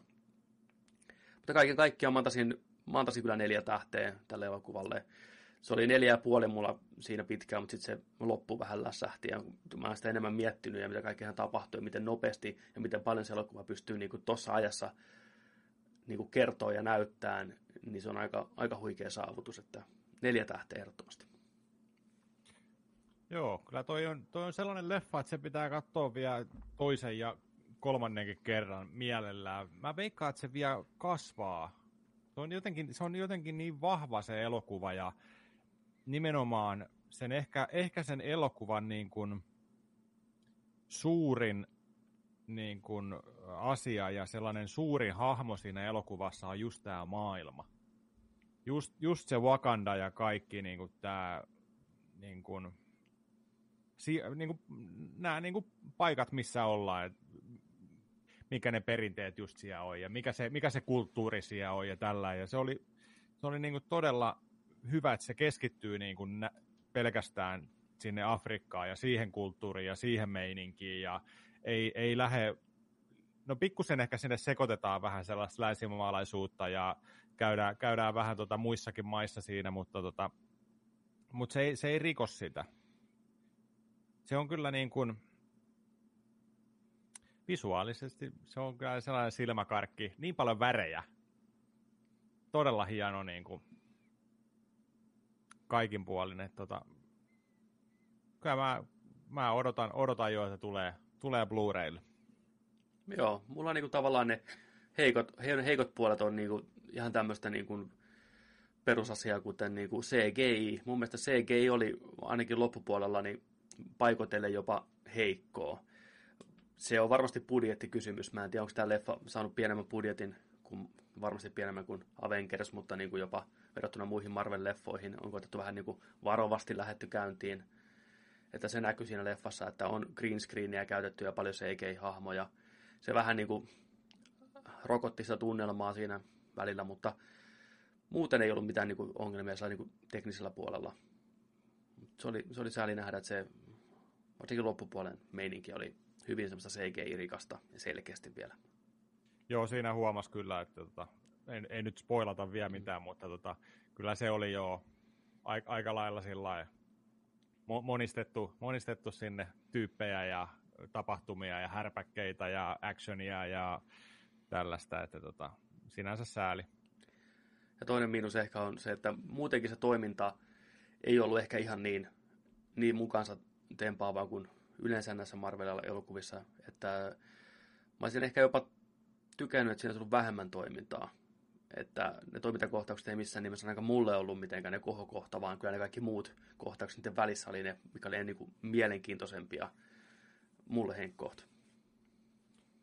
Mutta kaiken kaikkiaan mä antaisin mä antaisin kyllä neljä tähteä tälle elokuvalle. se oli neljä ja puoli mulla siinä pitkään, mutta sitten se loppu vähän lässähti. Ja mä oon sitä enemmän miettinyt ja mitä kaikkea tapahtui ja miten nopeasti ja miten paljon se elokuva pystyy niin tuossa ajassa niin kuin kertoa ja näyttää, niin se on aika, aika huikea saavutus, että neljä tähteä ehdottomasti. Joo, kyllä toi on, toi on sellainen leffa, että se pitää katsoa vielä toisen ja kolmannenkin kerran mielellään. Mä veikkaan, että se vielä kasvaa. Se on jotenkin, se on jotenkin niin vahva se elokuva ja nimenomaan sen ehkä, ehkä sen elokuvan niin kuin suurin niin kuin asia ja sellainen suurin hahmo siinä elokuvassa on just tämä maailma. Just, just se Wakanda ja kaikki niin kuin tämä niin kuin, si, niin kuin, nämä niin kuin paikat, missä ollaan, että mikä ne perinteet just siellä on ja mikä se, mikä se kulttuuri siellä on ja tällä. Ja se oli, se oli niin kuin todella hyvä, että se keskittyy niin kuin nä- pelkästään sinne Afrikkaan ja siihen kulttuuriin ja siihen meininkiin ja ei, ei lähde, no pikkusen ehkä sinne sekoitetaan vähän sellaista länsimaalaisuutta ja käydään, käydään vähän tota muissakin maissa siinä, mutta, tota, mutta se, ei, se ei riko sitä. Se on kyllä niin kuin, visuaalisesti se on kyllä sellainen silmäkarkki, niin paljon värejä. Todella hieno niin kuin, kaikin puolin. Että, tota, kyllä mä, mä odotan, odotan jo, että tulee, tulee Blu-raylle. Joo, mulla on niinku tavallaan ne heikot, heikot puolet on niinku ihan tämmöistä niinku perusasiaa, kuten niinku CGI. Mun mielestä CGI oli ainakin loppupuolella niin paikotelle jopa heikkoa. Se on varmasti budjettikysymys. Mä en tiedä, onko tämä leffa saanut pienemmän budjetin, kuin, varmasti pienemmän kuin Avengers, mutta niin kuin jopa verrattuna muihin Marvel-leffoihin on koetettu vähän niin kuin varovasti lähetty käyntiin. Että se näkyy siinä leffassa, että on green screenia käytetty ja paljon CGI-hahmoja. Se vähän niin kuin rokotti sitä tunnelmaa siinä välillä, mutta muuten ei ollut mitään niin kuin ongelmia niin kuin teknisellä puolella. Se oli, se oli sääli nähdä, että se varsinkin loppupuolen meininki oli hyvin semmoista CGI-rikasta ja selkeästi vielä. Joo, siinä huomasi kyllä, että tota, ei, ei nyt spoilata vielä mitään, mutta tota, kyllä se oli jo aika, aika lailla sillä monistettu, monistettu sinne tyyppejä ja tapahtumia ja härpäkkeitä ja actionia ja tällaista, että tota, sinänsä sääli. Ja toinen miinus ehkä on se, että muutenkin se toiminta ei ollut ehkä ihan niin, niin mukansa tempaavaa kuin yleensä näissä Marvel-elokuvissa, että mä olisin ehkä jopa tykännyt, että siinä olisi ollut vähemmän toimintaa. Että ne toimintakohtaukset ei missään nimessä ainakaan mulle ollut mitenkään ne kohokohta, vaan kyllä ne kaikki muut kohtaukset niiden välissä oli ne, mikä oli niin kuin mielenkiintoisempia mulle henkkoht.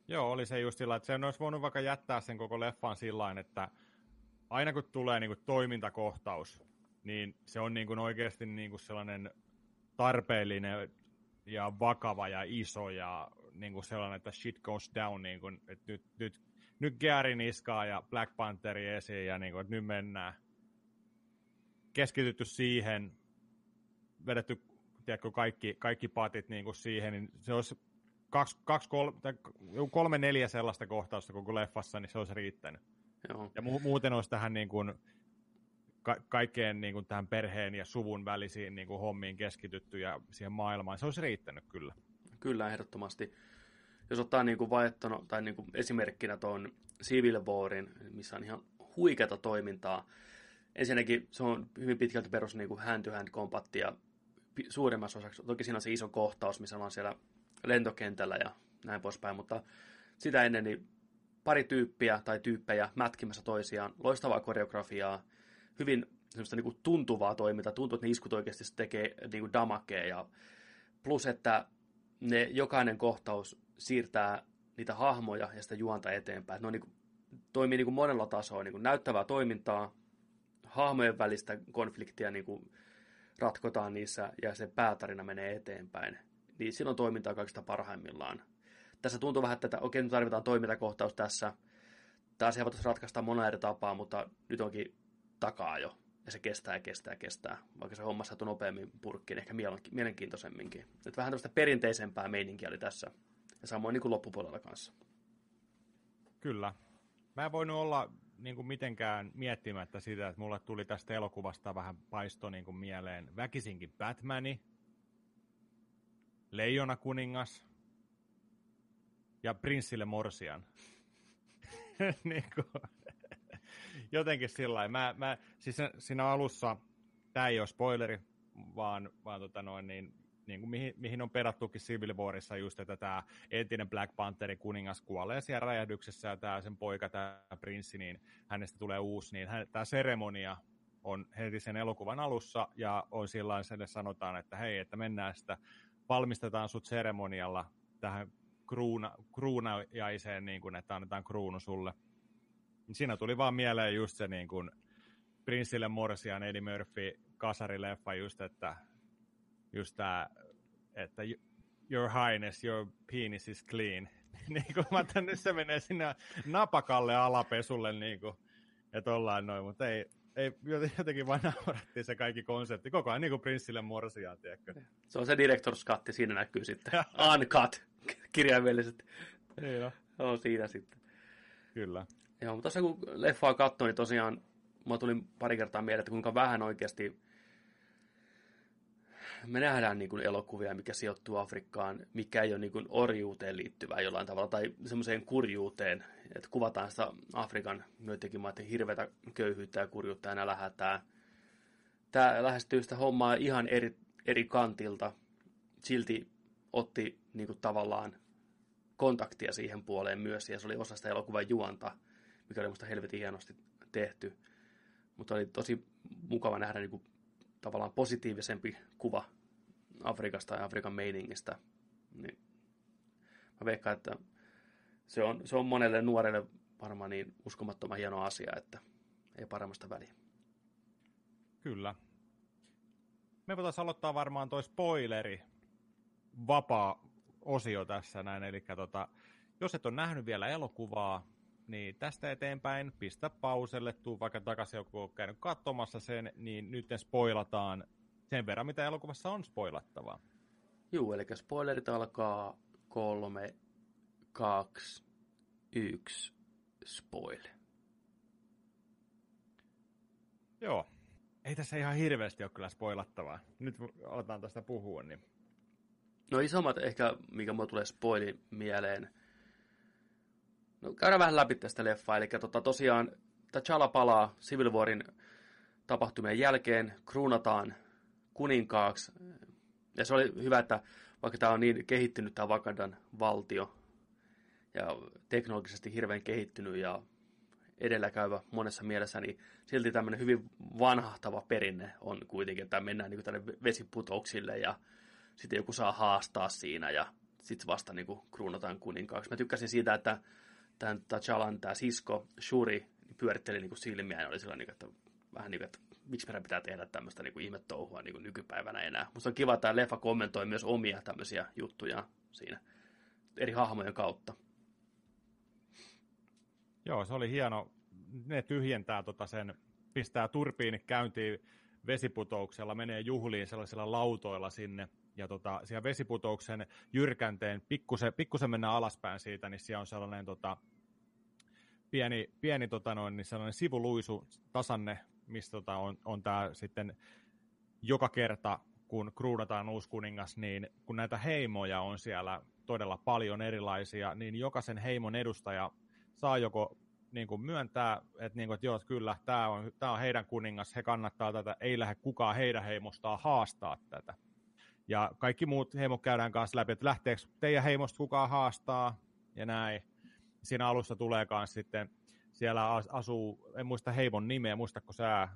Joo, oli se just sillä, että sen olisi voinut vaikka jättää sen koko leffan sillä että aina kun tulee niin kuin toimintakohtaus, niin se on niin kuin oikeasti niin kuin sellainen tarpeellinen ja vakava ja iso ja niin kuin sellainen, että shit goes down, niin kuin, että nyt, nyt, nyt Gary niskaa ja Black Pantheri esiin ja niin kuin, että nyt mennään. Keskitytty siihen, vedetty tiedätkö, kaikki, kaikki patit niin kuin siihen, niin se olisi kaksi, kaksi kolme, kolme, neljä sellaista kohtausta koko leffassa, niin se olisi riittänyt. Joo. Ja mu- muuten olisi tähän niin kuin, ka- kaikkeen niin kuin tähän perheen ja suvun välisiin niin kuin hommiin keskitytty ja siihen maailmaan. Se olisi riittänyt kyllä. Kyllä, ehdottomasti. Jos ottaa niin kuin vaihtono, tai niin kuin esimerkkinä tuon Civil Warin, missä on ihan huikeata toimintaa. Ensinnäkin se on hyvin pitkälti perus niin kuin hand-to-hand kompattia suurimmassa osaksi. Toki siinä on se iso kohtaus, missä on siellä lentokentällä ja näin poispäin, mutta sitä ennen niin pari tyyppiä tai tyyppejä mätkimässä toisiaan, loistavaa koreografiaa, hyvin semmoista niin kuin tuntuvaa toimintaa, tuntuu, että ne iskut oikeasti tekee niin kuin damakea ja plus, että ne jokainen kohtaus siirtää niitä hahmoja ja sitä juonta eteenpäin. Ne on niin kuin, toimii niin kuin monella tasolla, niin kuin näyttävää toimintaa, hahmojen välistä konfliktia niin kuin ratkotaan niissä ja se päätarina menee eteenpäin. Niin silloin toiminta on kaikista parhaimmillaan. Tässä tuntuu vähän, että okei, nyt tarvitaan toimintakohtaus tässä. Tämä asia voitaisiin ratkaista monella eri tapaa, mutta nyt onkin takaa jo. Ja se kestää ja kestää ja kestää. Vaikka se homma saatu nopeammin purkkiin, ehkä mielenkiintoisemminkin. Nyt vähän tämmöistä perinteisempää meininkiä oli tässä. Ja samoin niin kuin loppupuolella kanssa. Kyllä. Mä en voinut olla niin kuin mitenkään miettimättä sitä, että mulle tuli tästä elokuvasta vähän paisto niin kuin mieleen väkisinkin Batmani, Leijona kuningas ja Prinssille Morsian. (laughs) niin kuin, (laughs) jotenkin sillä mä, mä, siis siinä alussa, tämä ei ole spoileri, vaan, vaan tota noin, niin, niin kuin mihin, mihin, on pedattukin Civil Warissa just, että tämä entinen Black Pantheri kuningas kuolee siellä räjähdyksessä ja tämä sen poika, tämä prinssi, niin hänestä tulee uusi, niin hän, tämä seremonia on heti sen elokuvan alussa ja on sillä sanotaan, että hei, että mennään sitä, valmistetaan sut seremonialla tähän kruuna, kruunajaiseen, niin kuin, että annetaan kruunu sulle. Siinä tuli vaan mieleen just se niin kuin, Prinssille Morsian Eddie Murphy kasarileffa just, että just tää, että your highness, your penis is clean. (laughs) niin kuin mä että nyt se menee sinne napakalle alapesulle, niin kuin, että ollaan noin, mutta ei, ei, jotenkin vain naurattiin se kaikki konsepti. Koko ajan niin kuin Prinssille Morsiaan, tiedätkö? Se on se director's cut, siinä näkyy sitten. (laughs) Uncut, (laughs) kirjaimellisesti. Niin no. On siinä sitten. Kyllä. Joo, mutta tuossa kun leffaa katsoin, niin tosiaan mä tulin pari kertaa mieleen, että kuinka vähän oikeasti me nähdään niin kuin elokuvia, mikä sijoittuu Afrikkaan, mikä ei ole niin kuin orjuuteen liittyvää jollain tavalla tai semmoiseen kurjuuteen, että kuvataan sitä Afrikan joidenkin maiden hirveätä köyhyyttä ja kurjuutta ja nälähätää. Tämä lähestyy sitä hommaa ihan eri, eri kantilta, silti otti niin kuin tavallaan kontaktia siihen puoleen myös, ja se oli osa sitä elokuvan juonta, mikä oli musta helvetin hienosti tehty. Mutta oli tosi mukava nähdä niin kuin, tavallaan positiivisempi kuva Afrikasta ja Afrikan meiningistä. Niin mä veikkaan, että se on, se on monelle nuorelle varmaan niin uskomattoman hieno asia, että ei paremmasta väliä. Kyllä. Me voitaisiin aloittaa varmaan toi spoileri vapaa osio tässä näin, eli tota, jos et ole nähnyt vielä elokuvaa, niin tästä eteenpäin pistä pauselle, tuu vaikka takaisin joku on käynyt katsomassa sen, niin nyt spoilataan sen verran, mitä elokuvassa on spoilattavaa. Juu, eli spoilerit alkaa kolme, kaksi, yksi, spoil. Joo. Ei tässä ihan hirveästi ole kyllä spoilattavaa. Nyt aletaan tästä puhua, niin... No isommat ehkä, mikä mulle tulee spoili mieleen. No käydään vähän läpi tästä leffaa. Eli tota, tosiaan T'Challa palaa Civil Warin tapahtumien jälkeen, kruunataan kuninkaaksi. Ja se oli hyvä, että vaikka tämä on niin kehittynyt tämä Wakandan valtio ja teknologisesti hirveän kehittynyt ja edelläkäyvä monessa mielessä, niin silti tämmöinen hyvin vanhahtava perinne on kuitenkin, että mennään niin tänne vesiputouksille ja sitten joku saa haastaa siinä ja sitten vasta niin kuin kruunataan kuninkaaksi. Mä tykkäsin siitä, että tämän T'Challan tämä sisko Shuri pyöritteli niin kuin silmiä ja oli sellainen, että vähän niin kuin, että miksi meidän pitää tehdä tämmöistä niin ihmetouhua niin nykypäivänä enää. Musta on kiva, että tämä leffa kommentoi myös omia tämmöisiä juttuja siinä eri hahmojen kautta. Joo, se oli hieno. Ne tyhjentää tota sen, pistää turbiinit käyntiin vesiputouksella, menee juhliin sellaisilla lautoilla sinne, ja tota, siellä vesiputouksen jyrkänteen, pikkusen, pikkusen mennään alaspäin siitä, niin siellä on sellainen tota, pieni, pieni tota noin, niin sellainen sivuluisu, tasanne mistä tota, on, on tämä sitten joka kerta, kun kruunataan uusi kuningas, niin kun näitä heimoja on siellä todella paljon erilaisia, niin jokaisen heimon edustaja saa joko niin kuin myöntää, että, niin kuin, että joo, kyllä, tämä on, tämä on heidän kuningas, he kannattaa tätä, ei lähde kukaan heidän heimostaan haastaa tätä. Ja kaikki muut heimot käydään kanssa läpi, että lähteekö teidän heimosta kukaan haastaa, ja näin. Siinä alussa tulee myös sitten siellä asuu, en muista heimon nimeä, muistatko sä?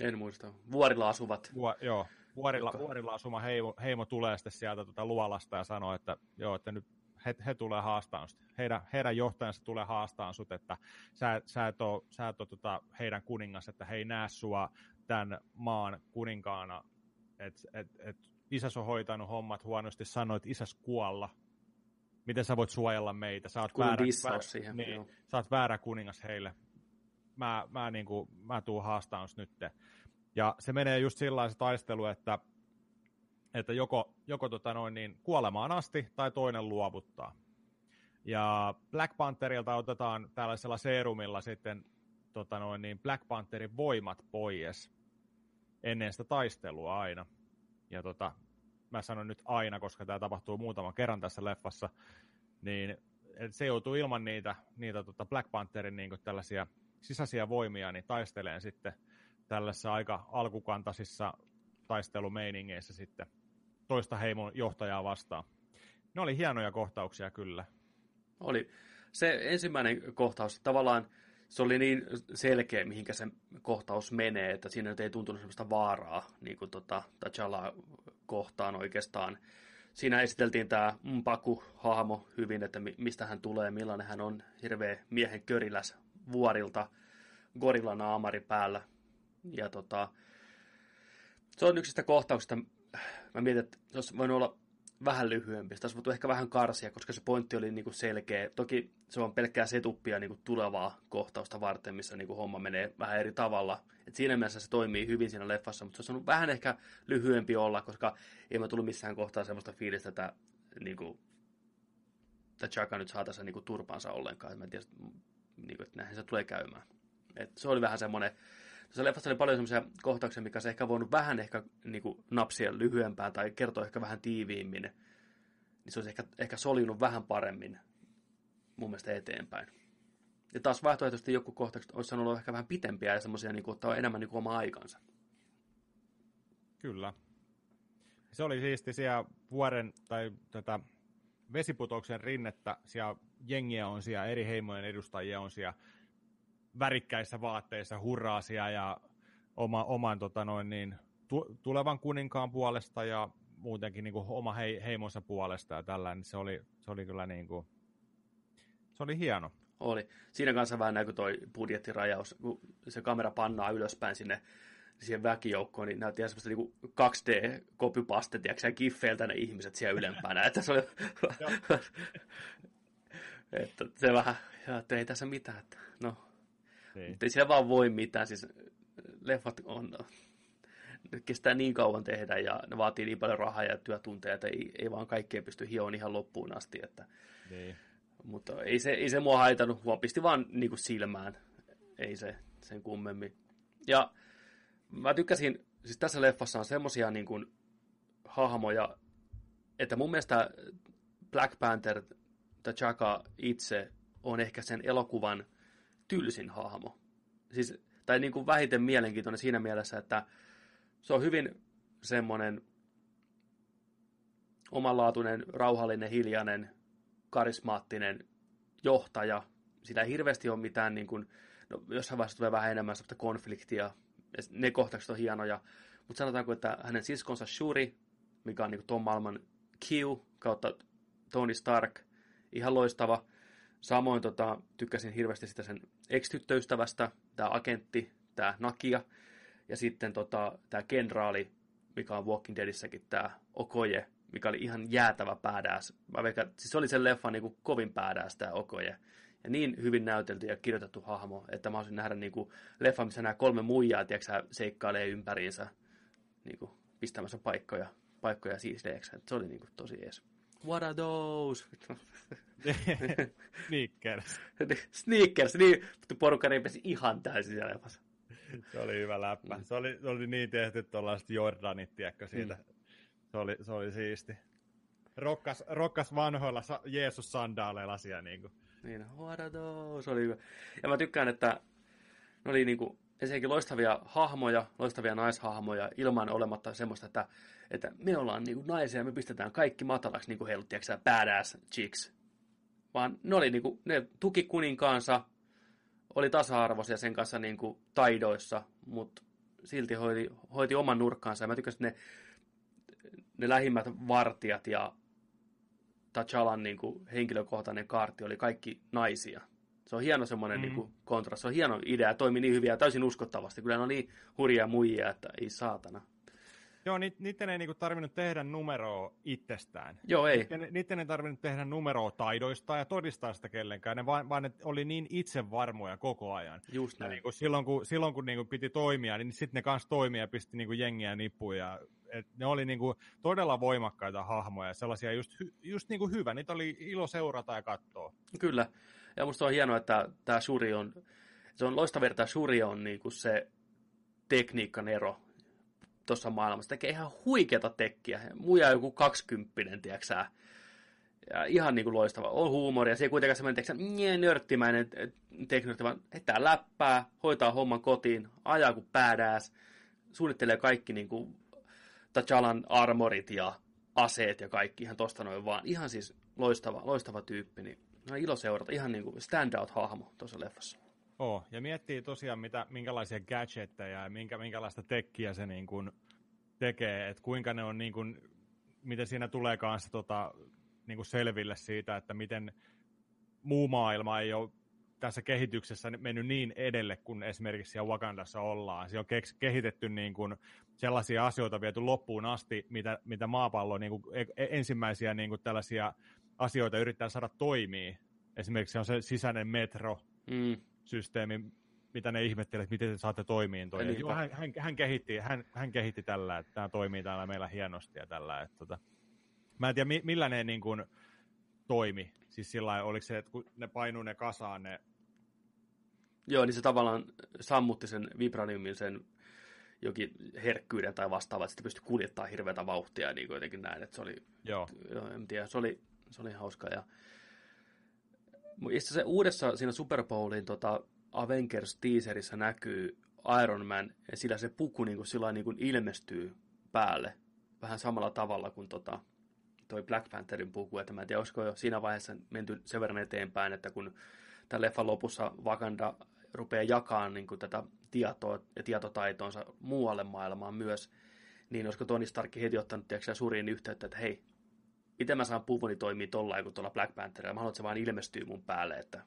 En muista. Vuorilla asuvat. Vu, joo, vuorilla, vuorilla asuma heimo, heimo tulee sitten sieltä tuota luolasta ja sanoo, että joo, että nyt he, he tulee haastaan Heidän, heidän johtajansa tulee haastaan sut, että sä, sä et ole, sä et ole tota heidän kuningas, että he ei näe sua tämän maan kuninkaana. Että et, et, isäs on hoitanut hommat huonosti, sanoit isäs kuolla, miten sä voit suojella meitä, sä oot, väärä, väärä, siihen, niin, sä oot väärä kuningas heille, mä, mä, niin kuin, mä tuun haastaan nyt. Ja se menee just sillä taistelu, että, että joko, joko tota noin, niin kuolemaan asti tai toinen luovuttaa. Ja Black Pantherilta otetaan tällaisella serumilla sitten tota noin, niin Black Pantherin voimat pois ennen sitä taistelua aina. Ja tota, mä sanon nyt aina, koska tämä tapahtuu muutaman kerran tässä leffassa, niin se joutuu ilman niitä, niitä tota Black Pantherin niin tällaisia sisäisiä voimia, niin taisteleen sitten tällaisessa aika alkukantaisissa taistelumeiningeissä sitten toista heimon johtajaa vastaan. Ne oli hienoja kohtauksia kyllä. Oli. Se ensimmäinen kohtaus, tavallaan se oli niin selkeä, mihinkä se kohtaus menee, että siinä nyt ei tuntunut sellaista vaaraa niin kuin tota, T'Challa kohtaan oikeastaan. Siinä esiteltiin tämä Mpaku-hahmo hyvin, että mistä hän tulee, millainen hän on, hirveä miehen köriläs vuorilta, gorillanaamari päällä. Ja tota, se on yksi sitä kohtauksista, mä mietin, että olisi voinut olla vähän lyhyempi. Sitä olisi voitu ehkä vähän karsia, koska se pointti oli niin kuin selkeä. Toki se on pelkkää setuppia niin kuin tulevaa kohtausta varten, missä niin kuin homma menee vähän eri tavalla. Et siinä mielessä se toimii hyvin siinä leffassa, mutta se on vähän ehkä lyhyempi olla, koska ei mä tullut missään kohtaa semmoista fiilistä, että niin kuin, että Chaka nyt saa tässä niin kuin turpansa ollenkaan. Mä en tiedä, niin kuin, että näinhän se tulee käymään. Et se oli vähän semmoinen tässä leffassa oli paljon semmoisia kohtauksia, mikä se ehkä voinut vähän ehkä niin kuin, napsia lyhyempään tai kertoa ehkä vähän tiiviimmin. Niin se olisi ehkä, ehkä soljunut vähän paremmin mun mielestä eteenpäin. Ja taas vaihtoehtoisesti joku kohtaukset olisi sanonut ehkä vähän pitempiä ja semmoisia niin ottaa enemmän niin kuin oma aikansa. Kyllä. Se oli siisti siellä vuoren tai tätä vesiputouksen rinnettä, siellä jengiä on siellä, eri heimojen edustajia on siellä, värikkäissä vaatteissa hurraasia ja oma, oman tota noin niin, tu, tulevan kuninkaan puolesta ja muutenkin niin kuin oma hei, heimonsa puolesta ja tällainen. Se oli, se oli kyllä niin kuin, se oli hieno. Oli. Siinä kanssa vähän näkyy toi budjettirajaus, kun se kamera pannaa ylöspäin sinne siihen väkijoukkoon, niin näytti ihan semmoista niin 2D-copypaste, tiedätkö giffeiltä ne ihmiset siellä ylempänä, että se oli... (laughs) (laughs) että se vähän, ja ei tässä mitään, että no, niin. Mutta ei siellä vaan voi mitään. Siis leffat on, kestää niin kauan tehdä ja ne vaatii niin paljon rahaa ja työtunteja, että ei, ei vaan kaikkea pysty hioon ihan loppuun asti. Että, niin. Mutta ei se, ei se mua haitannut, vaan pisti vaan niin kuin silmään. Ei se sen kummemmin. Ja mä tykkäsin, siis tässä leffassa on semmosia niin kuin hahmoja, että mun mielestä Black Panther, T'Chaka itse on ehkä sen elokuvan – tylsin hahmo. Siis, tai niin kuin vähiten mielenkiintoinen siinä mielessä, että se on hyvin semmoinen omanlaatuinen, rauhallinen, hiljainen, karismaattinen johtaja. Sitä ei hirveästi ole mitään, niin kuin, no, jossain vaiheessa tulee vähän enemmän konfliktia. Ne kohtaukset on hienoja. Mutta sanotaanko, että hänen siskonsa Shuri, mikä on niin Tom Malman Q kautta Tony Stark, ihan loistava – Samoin tota, tykkäsin hirveästi sitä sen ex-tyttöystävästä, tämä agentti, tämä Nakia, ja sitten tota, tämä kenraali, mikä on Walking Deadissäkin, tämä Okoje, mikä oli ihan jäätävä päädääs. Mä veikkaan, siis se oli sen leffan niin kovin päädääs tämä Okoje. Ja niin hyvin näytelty ja kirjoitettu hahmo, että mä olisin nähdä niin kuin, leffa, missä nämä kolme muijaa tiedätkö, seikkailee ympäriinsä niin kuin, pistämässä paikkoja, paikkoja siisleeksi. Se oli niin kuin, tosi ees. What are those? (laughs) Sneakers. Sneakers, niin, mutta porukka ripesi ihan täysin siellä. Se oli hyvä läppä. Mm. Se, oli, se oli niin tehty tuollaiset Jordanit, tiedätkö, siitä. Mm. Se, oli, se oli siisti. Rokkas, rokkas vanhoilla sa- Jeesus-sandaaleilla siellä. Niin, kuin. niin what are those? Oli hyvä. Ja mä tykkään, että ne oli niin kuin, ensinnäkin loistavia hahmoja, loistavia naishahmoja, ilman olematta semmoista, että, että me ollaan niin kuin naisia ja me pistetään kaikki matalaksi, niin kuin heilut, tiedätkö badass chicks. Vaan ne, oli, niin kuin, ne tuki kuninkaansa, oli tasa-arvoisia sen kanssa niin kuin taidoissa, mutta silti hoiti, hoiti oman nurkkaansa. Ja mä tykkäsin, että ne, ne lähimmät vartijat ja T'Challan niin kuin henkilökohtainen kaarti oli kaikki naisia. Se on hieno semmoinen mm. niin kontrasti. Se on hieno idea, toimii niin hyvin ja täysin uskottavasti. Kyllä ne on niin hurjia muijia, että ei saatana. Joo, ni, niiden ei niinku tarvinnut tehdä numeroa itsestään. Joo, ei. Niiden, niiden ei tarvinnut tehdä numeroa taidoista ja todistaa sitä kellenkään, ne vaan, vaan ne oli niin itsevarmoja koko ajan. Just näin. niinku silloin kun, silloin, kun niinku piti toimia, niin sitten ne kanssa toimia ja pisti niinku jengiä nippuun. Ja, et ne oli niinku todella voimakkaita hahmoja, sellaisia just, just niinku hyvä. Niitä oli ilo seurata ja katsoa. Kyllä. Ja musta on hienoa, että tämä Shuri on Se on loistava vertaa Shuri on niin kuin se tekniikan ero tuossa maailmassa. Tekee ihan huikeata tekkiä. Muja joku kaksikymppinen, tiedätkö ja ihan niin kuin loistava. On huumoria. Se ei kuitenkaan semmoinen tiedätkö, nörttimäinen tekniikka, vaan heittää läppää, hoitaa homman kotiin, ajaa kuin badass, suunnittelee kaikki niin kuin T'Challan armorit ja aseet ja kaikki ihan tosta noin vaan. Ihan siis loistava, loistava tyyppi. Niin no, ilo seurata. Ihan niin kuin standout-hahmo tuossa leffassa. Oh, ja miettii tosiaan, mitä, minkälaisia gadgetteja ja minkä, minkälaista tekkiä se niin kuin tekee, että kuinka ne on, niin kuin, miten siinä tulee kanssa tota, niin kuin selville siitä, että miten muu maailma ei ole tässä kehityksessä mennyt niin edelle kuin esimerkiksi siellä Wakandassa ollaan. Siellä on kehitetty niin kuin sellaisia asioita viety loppuun asti, mitä, mitä maapallo niin kuin e-, e-, ensimmäisiä niin kuin tällaisia asioita yrittää saada toimii. Esimerkiksi on se sisäinen metro, mm systeemi, mitä ne ihmettelee, että miten te saatte toimiin toi. Joo, hän, hän, hän, kehitti, hän, hän kehitti tällä, että tämä toimii täällä meillä hienosti ja tällä. Että, tota. Mä en tiedä, millä ne niin kuin, toimi. Siis sillä oliko se, että kun ne painuu ne kasaan, ne... Joo, niin se tavallaan sammutti sen vibraniumin sen jokin herkkyyden tai vastaava, että sitten pystyi kuljettaa hirveätä vauhtia, niin kuin jotenkin näin, että se oli, Joo. Joo, en tiedä, se oli, se oli hauska. Ja itse se uudessa siinä Super Bowlin tota, Avengers-teaserissä näkyy Iron Man, ja sillä se puku niin kuin, sillä niin kuin ilmestyy päälle vähän samalla tavalla kuin tota, toi Black Pantherin puku, että mä en tiedä, olisiko jo siinä vaiheessa menty sen verran eteenpäin, että kun tämän leffan lopussa Wakanda rupeaa jakamaan niin kuin tätä tietoa ja tietotaitoonsa muualle maailmaan myös, niin olisiko Tony Stark heti ottanut tiedätkö, suriin yhteyttä, että hei, miten mä saan puvuni toimii tolla kuin tuolla Black Pantherilla. Mä haluan, että se vaan ilmestyy mun päälle, että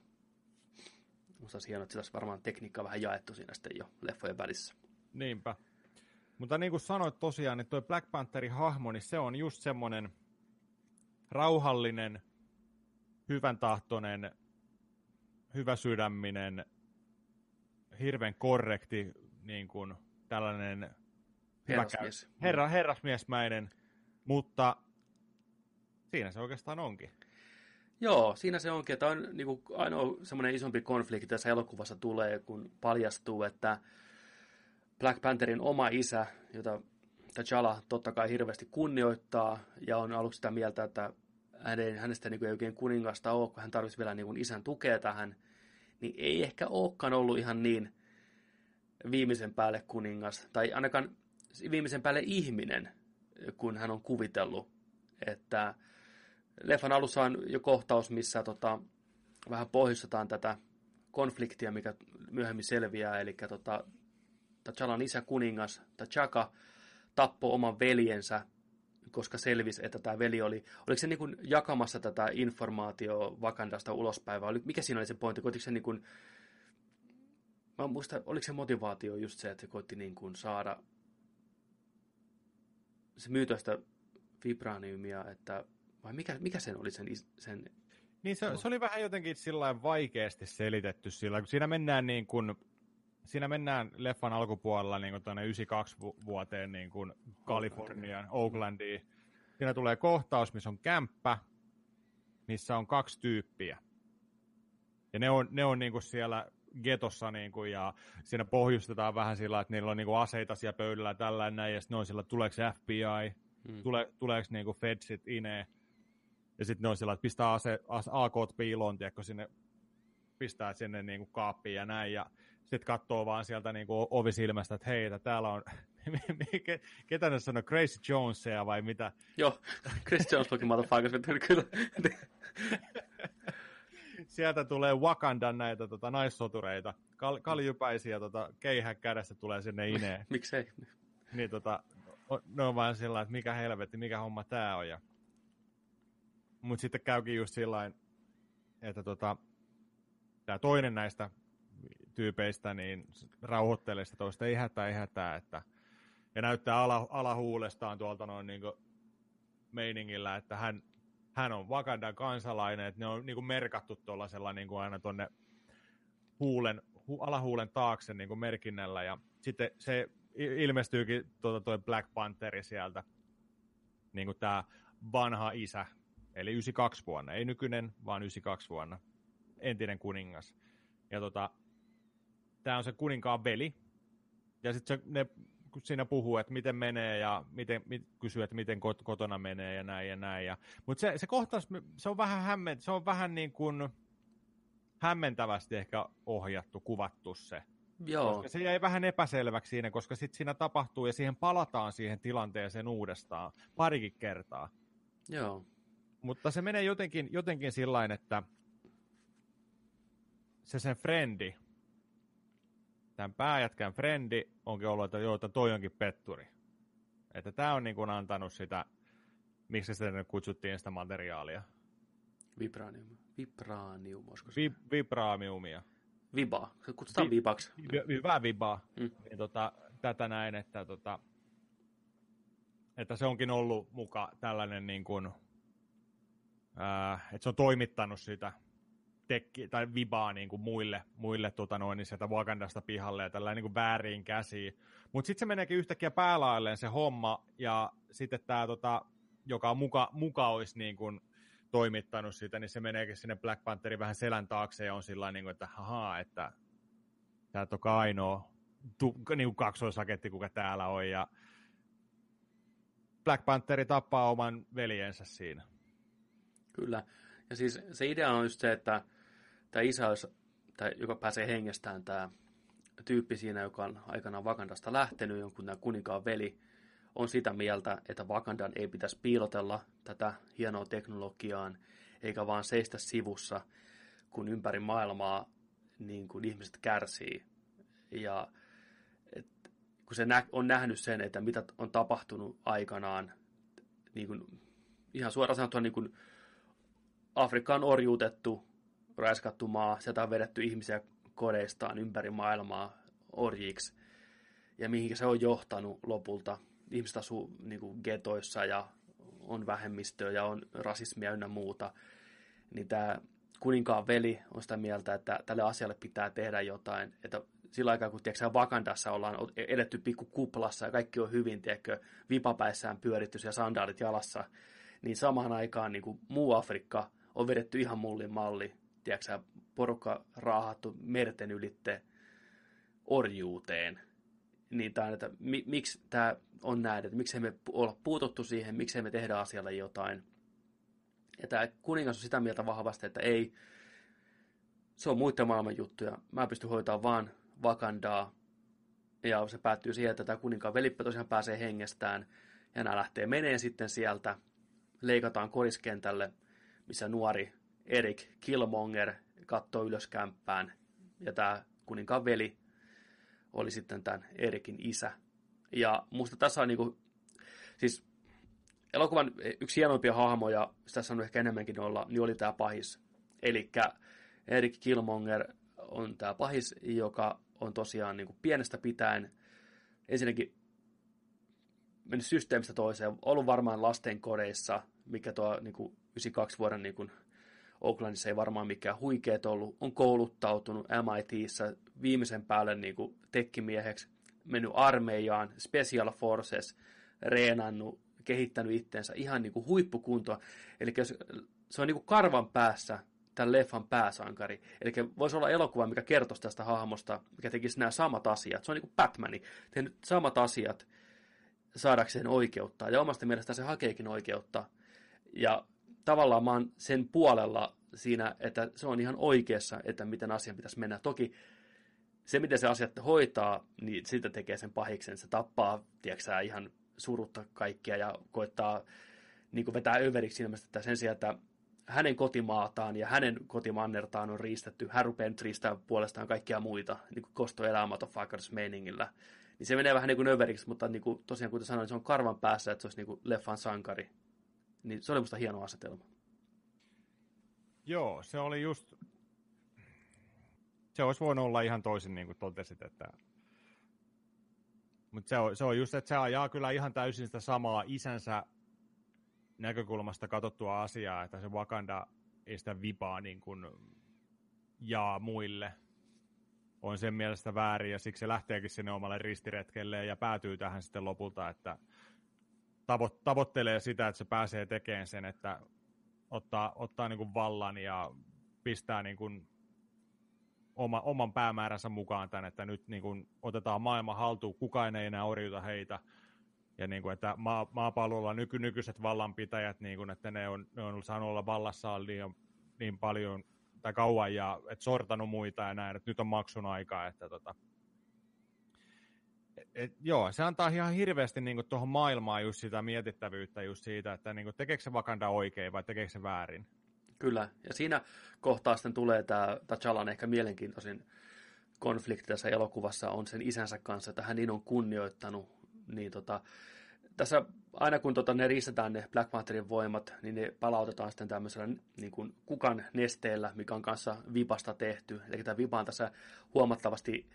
musta olisi hienoa, että olisi varmaan tekniikka vähän jaettu siinä sitten jo leffojen välissä. Niinpä. Mutta niin kuin sanoit tosiaan, niin tuo Black Pantherin hahmo, niin se on just semmoinen rauhallinen, hyvän tahtoinen, hyvä sydäminen, hirveän korrekti, niin kuin tällainen herrasmies. Herra, herrasmiesmäinen, mutta Siinä se oikeastaan onkin. Joo, siinä se onkin. Tämä on niin kuin, ainoa semmoinen isompi konflikti tässä elokuvassa tulee, kun paljastuu, että Black Pantherin oma isä, jota T'Challa totta kai hirveästi kunnioittaa, ja on aluksi sitä mieltä, että hänen, hänestä niin kuin ei oikein kuningasta ole, kun hän tarvitsisi vielä niin kuin isän tukea tähän, niin ei ehkä olekaan ollut ihan niin viimeisen päälle kuningas, tai ainakaan viimeisen päälle ihminen, kun hän on kuvitellut, että leffan alussa on jo kohtaus, missä tota, vähän pohjustetaan tätä konfliktia, mikä myöhemmin selviää, eli tota, T'Challan isä kuningas T'Chaka tappoi oman veljensä, koska selvisi, että tämä veli oli, oliko se niin kuin jakamassa tätä informaatio Wakandasta ulospäin, vai mikä siinä oli se pointti, koitiko se niin kuin, mä muistan, oliko se motivaatio just se, että se koitti niin kuin saada se myytöstä vibraniumia, että vai mikä, mikä sen oli sen... sen niin se, se oli vähän jotenkin sillä vaikeasti selitetty sillä, kun siinä mennään niin kuin, siinä mennään leffan alkupuolella niin kuin tuonne 92 vuoteen niin kuin Kalifornian, Oaklandiin. Siinä tulee kohtaus, missä on kämppä, missä on kaksi tyyppiä. Ja ne on, ne on niin kuin siellä getossa niin kuin, ja siinä pohjustetaan vähän sillä, että niillä on niin kuin aseita siellä pöydällä tällä näin, ja sitten ne on sillä, tuleeko FBI, hmm. tule, tuleeko niin kuin Fedsit ineen. Ja sitten ne on sillä, että pistää ase, AK piiloon, tiedätkö, sinne, pistää sinne niin kuin kaappiin ja näin, ja sitten katsoo vaan sieltä niin kuin ovisilmästä, että hei, täällä on, (laughs) ketä ne sanoo, Grace Jonesia vai mitä? Joo, (laughs) Grace Jones looking motherfuckers, kyllä. (laughs) Sieltä tulee Wakandan näitä tota, naissotureita, Kal- kaljupäisiä tota, keihä kädessä tulee sinne ineen. Miksei? Niin tota, ne on vaan sillä että mikä helvetti, mikä homma tää on. Ja mutta sitten käykin just sillä että tota, tämä toinen näistä tyypeistä niin rauhoittelee sitä toista, ei hätää, ei hätää, että, ja näyttää ala, alahuulestaan tuolta noin niin meiningillä, että hän, hän on Wakandan kansalainen, että ne on niin merkattu tuollaisella niin kuin aina tuonne huulen, hu, alahuulen taakse niin merkinnällä, ja sitten se ilmestyykin tuota, toi Black Pantheri sieltä, niin kuin tämä vanha isä, Eli 92 vuonna, ei nykyinen, vaan 92 vuonna. Entinen kuningas. Ja tota, tämä on se kuninkaan veli, ja sitten ne siinä puhuu, että miten menee ja miten, mit, kysyy, että miten kotona menee ja näin ja näin. Ja, mutta se, se kohtaus, se on vähän, hämmen, se on vähän niin kuin hämmentävästi ehkä ohjattu, kuvattu se. Joo. Koska se jäi vähän epäselväksi siinä, koska sitten siinä tapahtuu ja siihen palataan siihen tilanteeseen uudestaan parikin kertaa. Joo. Mutta se menee jotenkin, jotenkin sillä että se sen frendi, tämän pääjätkän frendi onkin ollut, että joo, että toi onkin petturi. Että tämä on niin kuin antanut sitä, miksi sitä nyt kutsuttiin sitä materiaalia. Vibranium. Vibranium, olisiko se? Vi, vibraniumia. Viba. Se kutsutaan Vi, vibaksi. Hyvä viba. Mm. Niin, tota, tätä näin, että, tota, että se onkin ollut muka tällainen niin kuin, ää, että se on toimittanut sitä tekki, tai vibaa niin kuin muille, muille tota noin, niin sieltä Wakandasta pihalle ja tällä niin kuin väärin käsiin. Mutta sitten se meneekin yhtäkkiä päälailleen se homma, ja sitten tämä, tota, joka muka, muka olisi niin kuin toimittanut sitä, niin se meneekin sinne Black Pantherin vähän selän taakse ja on sillä niin kuin, että haha, että tämä on ainoa tu, niin kuin kaksoisaketti, kuka täällä on, ja Black Pantheri tappaa oman veljensä siinä. Kyllä. Ja siis se idea on just se, että tämä isä olisi, tai joka pääsee hengestään, tämä tyyppi siinä, joka on aikanaan Vakandasta lähtenyt, jonkun tämä kuninkaan veli, on sitä mieltä, että Vakandan ei pitäisi piilotella tätä hienoa teknologiaan, eikä vaan seistä sivussa, kun ympäri maailmaa niin kuin ihmiset kärsii. Ja et, kun se nä- on nähnyt sen, että mitä on tapahtunut aikanaan, niin kuin, ihan suoraan sanottuna niin kuin Afrikka on orjuutettu, raiskattu maa, sieltä on vedetty ihmisiä kodeistaan ympäri maailmaa orjiksi. Ja mihin se on johtanut lopulta. Ihmiset asuu niin kuin getoissa ja on vähemmistöä ja on rasismia ynnä muuta. Niin tämä kuninkaan veli on sitä mieltä, että tälle asialle pitää tehdä jotain. Että sillä aikaa, kun tiedätkö, Vakandassa ollaan edetty pikku kuplassa ja kaikki on hyvin, tiedätkö, vipapäissään pyöritty ja sandaalit jalassa, niin samaan aikaan niin kuin muu Afrikka on vedetty ihan mullin malli tiedätkö, porukka raahattu merten ylitte orjuuteen. Niin tämä, että mi, miksi tämä on näin, että miksi me olla puututtu siihen, miksi me tehdä asialle jotain. Ja tämä kuningas on sitä mieltä vahvasti, että ei, se on muiden maailman juttuja. Mä pystyn hoitamaan vaan Vakandaa. Ja se päättyy siihen, että tämä kuninkaan velippä tosiaan pääsee hengestään. Ja nämä lähtee menee sitten sieltä. Leikataan koriskentälle, missä nuori Erik Killmonger katsoo ylös kämppään, ja tämä kuninkaan veli oli sitten tämän Erikin isä. Ja musta tässä on niinku, siis elokuvan yksi hienoimpia hahmoja, tässä on ehkä enemmänkin olla, niin oli tämä pahis. Eli Erik Killmonger on tämä pahis, joka on tosiaan niin kuin pienestä pitäen ensinnäkin mennyt systeemistä toiseen, ollut varmaan lastenkodeissa, mikä tuo niin kuin 92 vuoden niin kuin Oaklandissa ei varmaan mikään huikeet ollut, on kouluttautunut MITissä viimeisen päälle niin kuin tekkimieheksi, mennyt armeijaan, Special Forces, reenannut, kehittänyt itsensä ihan niin kuin huippukuntoa. Eli se on niin kuin karvan päässä tämän leffan pääsankari. Eli voisi olla elokuva, mikä kertoisi tästä hahmosta, mikä tekisi nämä samat asiat. Se on niin kuin Batmani, tehnyt samat asiat saadakseen oikeutta. Ja omasta mielestä se hakeekin oikeutta. Ja tavallaan mä oon sen puolella siinä, että se on ihan oikeassa, että miten asian pitäisi mennä. Toki se, miten se asiat hoitaa, niin siitä tekee sen pahiksen. Se tappaa, tiedätkö ihan surutta kaikkia ja koittaa niin kuin vetää överiksi ilmeisesti, että sen sijaan, että hänen kotimaataan ja hänen kotimannertaan on riistetty, hän rupeaa riistää puolestaan kaikkia muita, niin kuin kosto meiningillä. Niin se menee vähän niin kuin överiksi, mutta niin kuin, tosiaan kuten sanoin, se on karvan päässä, että se olisi niin kuin leffan sankari. Niin se oli musta hieno asetelma. Joo, se oli just... Se olisi voinut olla ihan toisin, niin kuin totesit, että... Mutta se on, se on just, että se ajaa kyllä ihan täysin sitä samaa isänsä näkökulmasta katsottua asiaa, että se Wakanda ei sitä vipaa niin kuin jaa muille. On sen mielestä väärin ja siksi se lähteekin sinne omalle ristiretkelleen ja päätyy tähän sitten lopulta, että tavo- tavoittelee sitä, että se pääsee tekemään sen, että ottaa, ottaa niin kuin vallan ja pistää niin kuin oma, oman päämääränsä mukaan tämän, että nyt niin kuin, otetaan maailma haltuun, kukaan ei enää orjuta heitä, ja niin kuin, että maa, maapallolla nyky, nykyiset vallanpitäjät, niin kuin, että ne on, ne on saanut olla vallassaan niin, niin paljon tai kauan ja et sortanut muita ja näin, että nyt on maksun aika, että tota, et, joo, se antaa ihan hirveästi niin tuohon maailmaan just sitä mietittävyyttä just siitä, että niin kuin, tekeekö se Wakanda oikein vai tekeekö se väärin. Kyllä, ja siinä kohtaa sitten tulee tämä T'Challan ehkä mielenkiintoisin konflikti tässä elokuvassa on sen isänsä kanssa, että hän niin on kunnioittanut, niin tota, tässä aina kun tota, ne riistetään ne Black Pantherin voimat, niin ne palautetaan sitten tämmöisellä niin kuin kukan nesteellä, mikä on kanssa vipasta tehty. Eli tämä vipa on tässä huomattavasti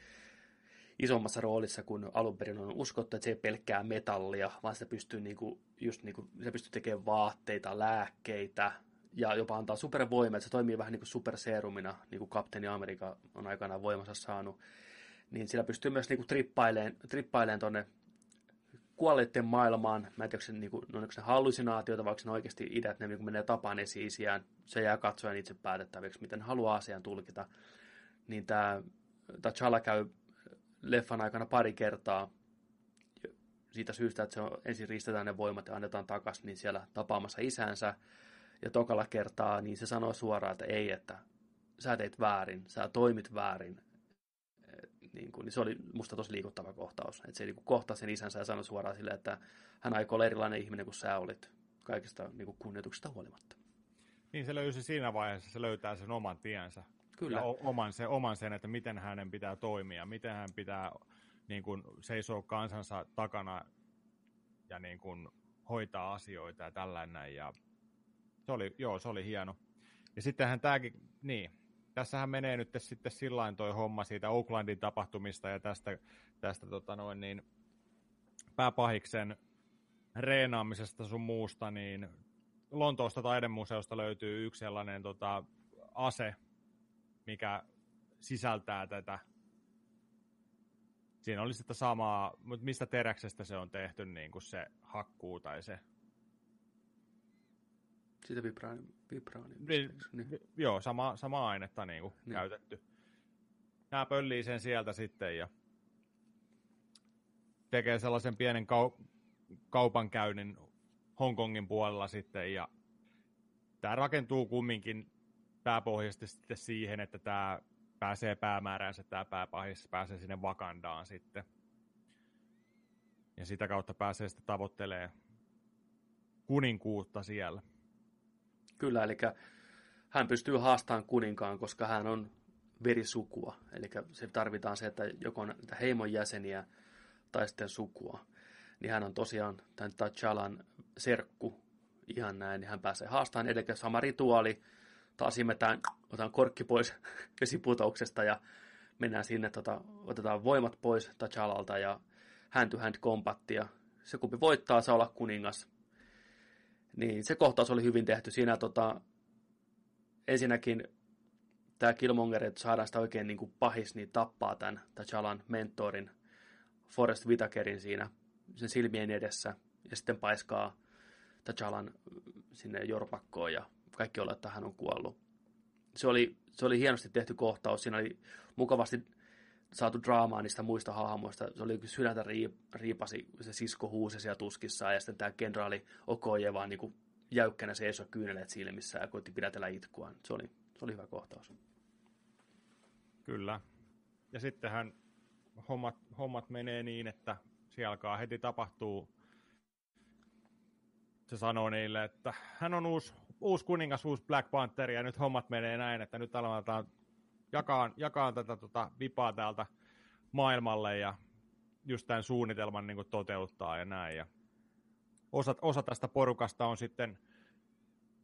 isommassa roolissa kuin alun perin on uskottu, että se ei pelkkää metallia, vaan se pystyy, niin kuin, just kuin, se pystyy tekemään vaatteita, lääkkeitä ja jopa antaa supervoimaa. Se toimii vähän niin kuin superserumina, niin kuin kapteeni Amerikka on aikanaan voimansa saanut. Niin sillä pystyy myös niin kuin trippaileen, trippaileen tuonne kuolleiden maailmaan. Mä en tiedä, onko se, niin kuin, onko se hallusinaatioita, vaikka ne oikeasti ideat, ne niin menee tapaan esi Se jää katsojan itse päätettäväksi, miten haluaa asian tulkita. Niin tämä T'Challa käy leffan aikana pari kertaa siitä syystä, että se on, ensin ristetään ne voimat ja annetaan takaisin, niin siellä tapaamassa isänsä. Ja tokalla kertaa, niin se sanoo suoraan, että ei, että sä teit väärin, sä toimit väärin. Niin, kuin, niin se oli musta tosi liikuttava kohtaus. Että se niin kohtasi sen isänsä ja sanoi suoraan sille, että hän aikoo olla erilainen ihminen kuin sä olit kaikista niin kuin kunnioituksesta huolimatta. Niin se löysi siinä vaiheessa, se löytää sen oman tiensä. Kyllä. Ja oman, se, oman sen, että miten hänen pitää toimia, miten hän pitää niin kuin, seisoo kansansa takana ja niin kuin, hoitaa asioita ja tällainen. Ja se oli, joo, se oli hieno. Ja sittenhän tämäkin, niin, tässähän menee nyt sitten sillä toi homma siitä Oaklandin tapahtumista ja tästä, tästä tota noin, niin, pääpahiksen reenaamisesta sun muusta, niin Lontoosta taidemuseosta löytyy yksi sellainen tota, ase, mikä sisältää tätä. Siinä oli sitä samaa, mutta mistä teräksestä se on tehty niin kuin se hakkuu tai se... Siitä vibraani, vibraani niin, niin. Joo, sama, sama ainetta niin kuin niin. käytetty. Nämä pöllii sen sieltä sitten ja tekee sellaisen pienen kau- kaupankäynnin Hongkongin puolella sitten ja tämä rakentuu kumminkin pääpohjaisesti sitten siihen, että tämä pääsee päämääränsä, tämä pääpahis pääsee sinne Vakandaan sitten. Ja sitä kautta pääsee sitten tavoittelee kuninkuutta siellä. Kyllä, eli hän pystyy haastamaan kuninkaan, koska hän on verisukua. Eli se tarvitaan se, että joko on heimon jäseniä tai sitten sukua. Niin hän on tosiaan tämän T'Challan serkku, ihan näin, niin hän pääsee haastamaan. Eli sama rituaali, taas imetään, otetaan korkki pois (laughs) vesiputouksesta ja mennään sinne, tota, otetaan voimat pois T'Challalta ja hand to hand kombattia. Se kumpi voittaa, saa olla kuningas. Niin se kohtaus oli hyvin tehty. Siinä tota, ensinnäkin tämä Killmonger, että saadaan sitä oikein niin kuin pahis, niin tappaa tämän T'Challan mentorin Forrest Whitakerin siinä sen silmien edessä ja sitten paiskaa T'Challan sinne jorpakkoon ja kaikki olla, että hän on kuollut. Se oli, se oli hienosti tehty kohtaus. Siinä oli mukavasti saatu draamaa niistä muista hahmoista. Se oli sydäntä riipasi, se sisko huusi siellä tuskissaan, ja sitten tämä kenraali Okoje vaan niin jäykkänä seisoi kyyneleet silmissä ja koitti pidätellä itkua. Se oli, se oli hyvä kohtaus. Kyllä. Ja sittenhän hommat, hommat menee niin, että siellä alkaa heti tapahtuu. Se sanoo niille, että hän on uusi uusi kuningas, uusi Black Panther, ja nyt hommat menee näin, että nyt aletaan jakaa, jakaa tätä tota, vipaa täältä maailmalle, ja just tämän suunnitelman niin kuin toteuttaa ja näin. Ja osa, osa tästä porukasta on sitten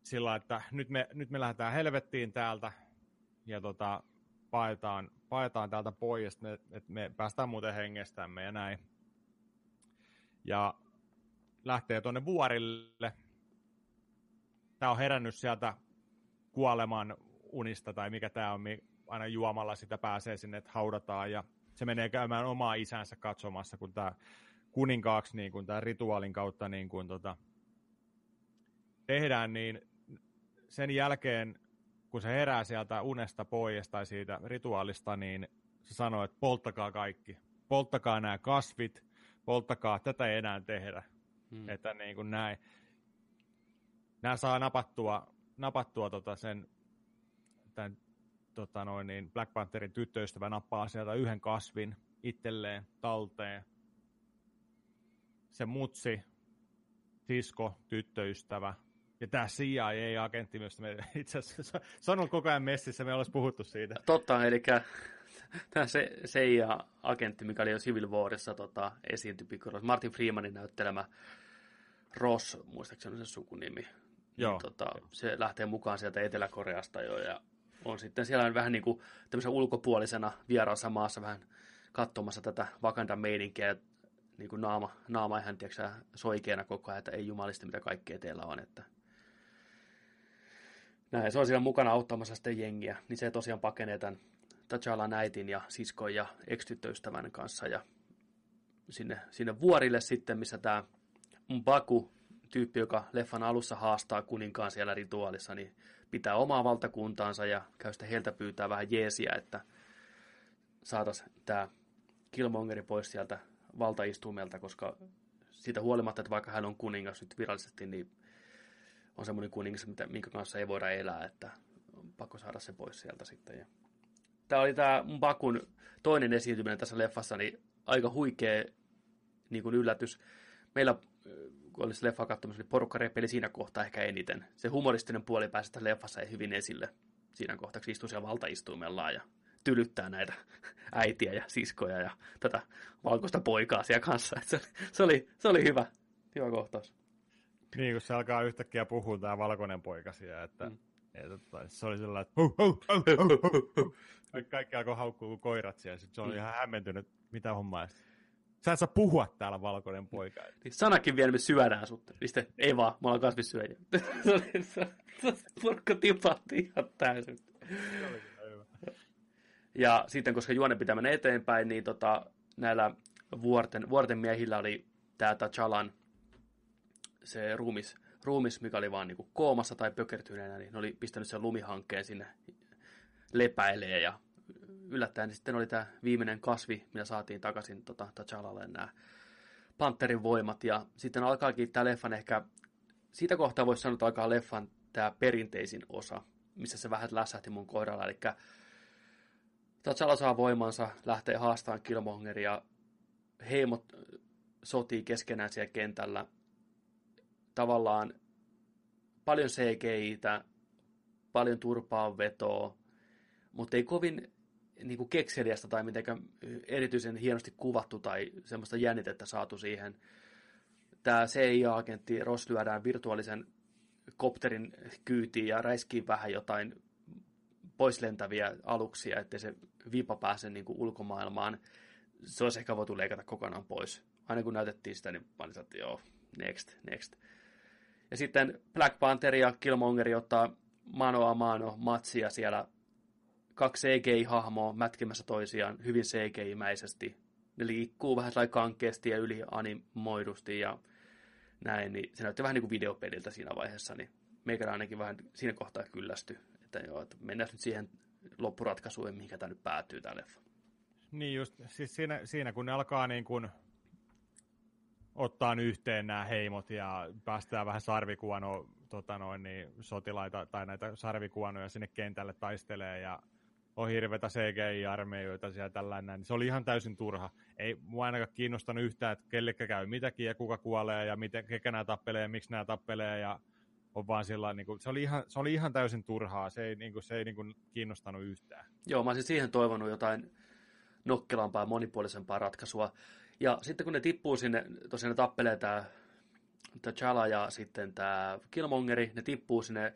sillä, että nyt me, nyt me lähdetään helvettiin täältä, ja tota, paetaan, paetaan täältä pois, että me, että me päästään muuten hengestämme ja näin. Ja lähtee tuonne vuorille, tämä on herännyt sieltä kuoleman unista tai mikä tämä on, aina juomalla sitä pääsee sinne, että haudataan ja se menee käymään omaa isänsä katsomassa, kun tämä kuninkaaksi niin kun tämä rituaalin kautta niin kun tota, tehdään, niin sen jälkeen kun se herää sieltä unesta pois tai siitä rituaalista, niin se sanoo, että polttakaa kaikki. Polttakaa nämä kasvit, polttakaa, tätä ei enää tehdä. Hmm. Että niin kuin näin. Nämä saa napattua, napattua tota sen, tämän, tota noin, niin Black Pantherin tyttöystävä nappaa sieltä yhden kasvin itselleen talteen. Se mutsi, sisko, tyttöystävä, ja tämä CIA-agentti myös, me (laughs) itse asiassa se on ollut koko ajan messissä, me olisi puhuttu siitä. Totta, eli tämä CIA-agentti, mikä oli jo Civil Warissa tota, esiintyi Martin Freemanin näyttelemä Ross, muistaakseni se sukunimi. Joo. Niin, tota, se lähtee mukaan sieltä Etelä-Koreasta jo ja on sitten siellä vähän niin kuin ulkopuolisena vieraassa maassa vähän katsomassa tätä Wakandan meininkiä niin kuin naama, naama ihan tiedätkö, soikeena koko ajan, että ei jumalista mitä kaikkea teillä on. Että... Näin, se on siellä mukana auttamassa sitten jengiä, niin se tosiaan pakenee tämän T'Challa äitin ja siskon ja ex-tyttöystävän kanssa ja sinne, sinne vuorille sitten, missä tämä Mbaku, tyyppi, joka leffan alussa haastaa kuninkaan siellä rituaalissa, niin pitää omaa valtakuntaansa ja käy sitten heiltä pyytää vähän jeesiä, että saataisiin tämä Killmongeri pois sieltä valtaistumelta, koska siitä huolimatta, että vaikka hän on kuningas nyt virallisesti, niin on semmoinen kuningas, minkä kanssa ei voida elää, että on pakko saada se pois sieltä sitten. Ja tämä oli tämä Bakun toinen esiintyminen tässä leffassa, niin aika huikea niin kuin yllätys. Meillä, kun olisi leffa katsomassa, niin porukka repeli siinä kohtaa ehkä eniten. Se humoristinen puoli pääsi tässä leffassa ei hyvin esille siinä kohtaa, kun istuu siellä valtaistuimellaan ja tylyttää näitä (laughs) äitiä ja siskoja ja tätä valkoista poikaa siellä kanssa. se, se, oli, se oli hyvä, hyvä kohtaus. Niin, kun se alkaa yhtäkkiä puhua tämä valkoinen poika siellä, että, mm. että, se oli sellainen, että hu, hu, hu, hu, hu, hu. kaikki alkoi haukkua kuin koirat siellä. Sitten se oli mm. ihan hämmentynyt, mitä hommaa. Sä et saa puhua täällä valkoinen poika. Niin sanakin vielä me syödään sut. Sitten ei vaan, me ollaan kasvissyöjä. (laughs) porukka tipahti ihan täysin. Ja sitten, koska juone pitää mennä eteenpäin, niin tota, näillä vuorten, vuorten miehillä oli tämä Tachalan se ruumis, ruumis, mikä oli vaan niinku koomassa tai pökertyneenä, niin ne oli pistänyt sen lumihankkeen sinne lepäilee ja yllättäen niin sitten oli tämä viimeinen kasvi, millä saatiin takaisin tota, T'Challalle nämä Panterin voimat. Ja sitten alkaakin tämä leffan ehkä, siitä kohtaa voisi sanoa, että alkaa leffan tämä perinteisin osa, missä se vähän lässähti mun kohdalla. Eli T'Challa saa voimansa, lähtee haastamaan Killmongeria, heimot sotii keskenään siellä kentällä. Tavallaan paljon CGI-tä, paljon turpaa vetoa, mutta ei kovin niin kuin kekseliästä tai mitenkään erityisen hienosti kuvattu tai semmoista jännitettä saatu siihen. Tämä CIA-agentti Ross lyödään virtuaalisen kopterin kyytiin ja räiskii vähän jotain poislentäviä aluksia, ettei se vipa pääse niin kuin ulkomaailmaan. Se olisi ehkä voitu leikata kokonaan pois. Aina kun näytettiin sitä, niin mä että joo, next, next. Ja sitten Black Panther ja Killmonger ottaa mano a mano matsia siellä kaksi CGI-hahmoa mätkimässä toisiaan hyvin CGI-mäisesti. Ne liikkuu vähän sellainen kankeasti ja ylianimoidusti ja näin, niin se näytti vähän niin kuin videopeliltä siinä vaiheessa, niin meikä ainakin vähän siinä kohtaa kyllästy, että joo, että mennään nyt siihen loppuratkaisuun, mihinkä tämä nyt päätyy tämä leffa. Niin just, siis siinä, siinä kun ne alkaa niin kuin ottaa yhteen nämä heimot ja päästään vähän sarvikuono tota noin, niin sotilaita tai näitä sarvikuonoja sinne kentälle taistelee ja on hirveitä CGI-armeijoita siellä tällainen, niin se oli ihan täysin turha. Ei mua ainakaan kiinnostanut yhtään, että kellekä käy mitäkin ja kuka kuolee ja miten, kekä nämä tappelee ja miksi nämä tappelee ja on vaan sillä niin kuin, se, oli ihan, se oli ihan täysin turhaa, se ei, niin kuin, se ei niin kuin, kiinnostanut yhtään. Joo, mä olisin siihen toivonut jotain nokkelampaa, monipuolisempaa ratkaisua. Ja sitten kun ne tippuu sinne, tosiaan ne tappelee tämä T'Challa ja sitten tämä Killmongeri, ne tippuu sinne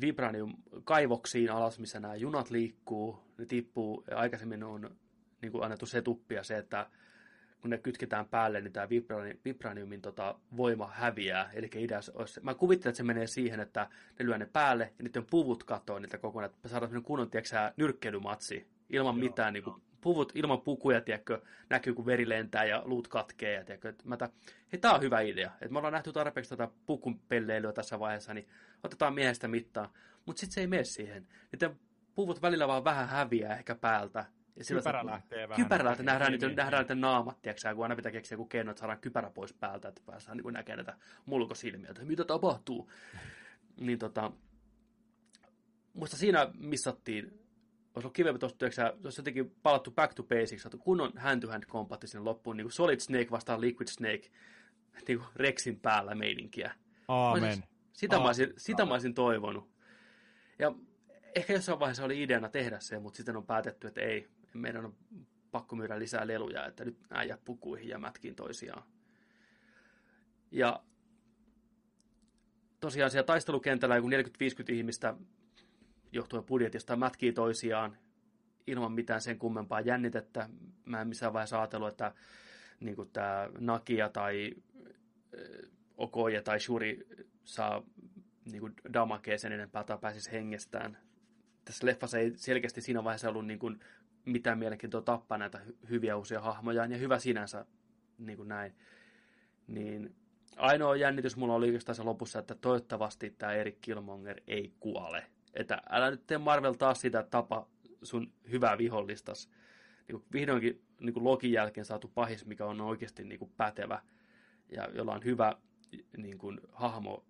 Vibranium-kaivoksiin alas, missä nämä junat liikkuu, ne tippuu, ja aikaisemmin on niin kuin annettu se tuppia se, että kun ne kytketään päälle, niin tämä vibrani, vibraniumin tota, voima häviää. Eli idea olisi, mä kuvittelen, että se menee siihen, että ne lyö ne päälle ja niiden puvut katoaa niitä kokonaan, että saadaan sellainen kunnon, tiedätkö nyrkkeilymatsi. Ilman Joo, mitään niin kuin, puvut ilman pukuja, tiedätkö, näkyy kun veri lentää ja luut katkee. Ja, tiedätkö, että mä ta, hei, tää on hyvä idea. Että me ollaan nähty tarpeeksi tätä pukun pelleilyä tässä vaiheessa, niin otetaan miehestä mittaa. Mutta sitten se ei mene siihen. Niiden puvut välillä vaan vähän häviää ehkä päältä. Ja kypärä lähtee vähän. Kypärä lähtee, nähdään, niitä, niin, nähdään niiden naamat, tiedätkö, kun aina pitää keksiä joku keino, että saadaan kypärä pois päältä, että päästään niin näkemään näitä mulkosilmiä, että mitä tapahtuu. (laughs) niin tota, muista siinä missattiin, olisi ollut kivempi tuosta, jos jotenkin palattu back to basics, saatu kunnon hand-to-hand kompatti sinne loppuun, niin kuin Solid Snake vastaan Liquid Snake, (laughs) niin kuin Rexin päällä meininkiä. Aamen. Sitä, Aamen. Mä olisin, sitä mä olisin toivonut. Ja ehkä jossain vaiheessa oli ideana tehdä se, mutta sitten on päätetty, että ei, meidän on pakko myydä lisää leluja, että nyt äijät pukuihin ja mätkiin toisiaan. Ja tosiaan siellä taistelukentällä joku 40-50 ihmistä johtuen budjetista mätkii toisiaan ilman mitään sen kummempaa jännitettä. Mä en missään vaiheessa ajatellut, että niin tämä Nakia tai Okoja tai Shuri saa niin kuin damakea sen enempää tai pääsisi hengestään. Tässä leffassa ei selkeästi siinä vaiheessa ollut niin kuin mitään mielenkiintoa tappaa näitä hyviä uusia hahmoja, ja hyvä sinänsä niin kuin näin. Niin ainoa jännitys mulla oli oikeastaan se lopussa, että toivottavasti tämä Erik Killmonger ei kuole. Että älä nyt tee Marvel taas sitä tapa sun hyvää vihollistas. Niin vihdoinkin niin kuin Lokin jälkeen saatu pahis, mikä on oikeasti niin kuin pätevä ja jolla on hyvä niin kuin, hahmo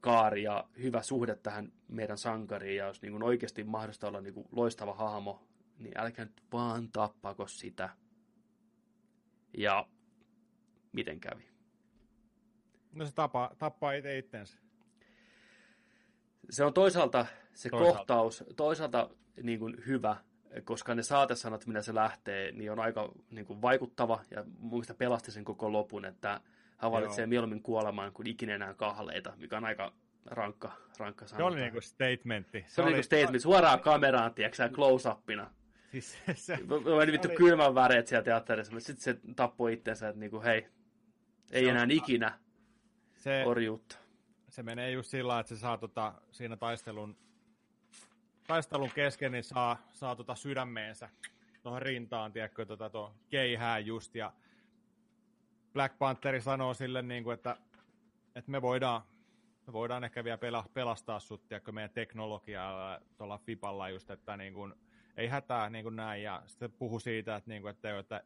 kaari ja hyvä suhde tähän meidän sankariin, ja jos niin kuin oikeasti mahdollista olla niin kuin loistava hahmo, niin älkää nyt vaan tappako sitä. Ja miten kävi? No se tapa, tappaa itse itsensä. Se on toisaalta se toisaalta. kohtaus, toisaalta niin kuin hyvä, koska ne saatesanat, millä se lähtee, niin on aika niin kuin vaikuttava, ja mielestä pelasti sen koko lopun, että hän valitsee Joo. mieluummin kuolemaan kuin ikinä enää kahleita, mikä on aika rankka, rankka sana. Se oli niinku statementti. Se, se oli niinku statement, suoraan kameraan, tiedätkö close-upina. Siis se, se, oli vittu oli... kylmän väreet siellä teatterissa, mutta sitten se tappoi itsensä, että niinku, hei, ei se enää on... ikinä se, orjuutta. Se menee just sillä että se saa tota, siinä taistelun, taistelun kesken, niin saa, saa tota sydämeensä tuohon rintaan, tiedätkö, tota, tuo keihää just, ja Black Pantheri sanoo sille, niin kuin, että, että me voidaan, me voidaan ehkä vielä pelastaa sut, tiedätkö, meidän teknologialla tuolla FIPalla just, että niin kuin, ei hätää niin kuin näin, ja sitten puhu siitä, että, niin kuin, että, että,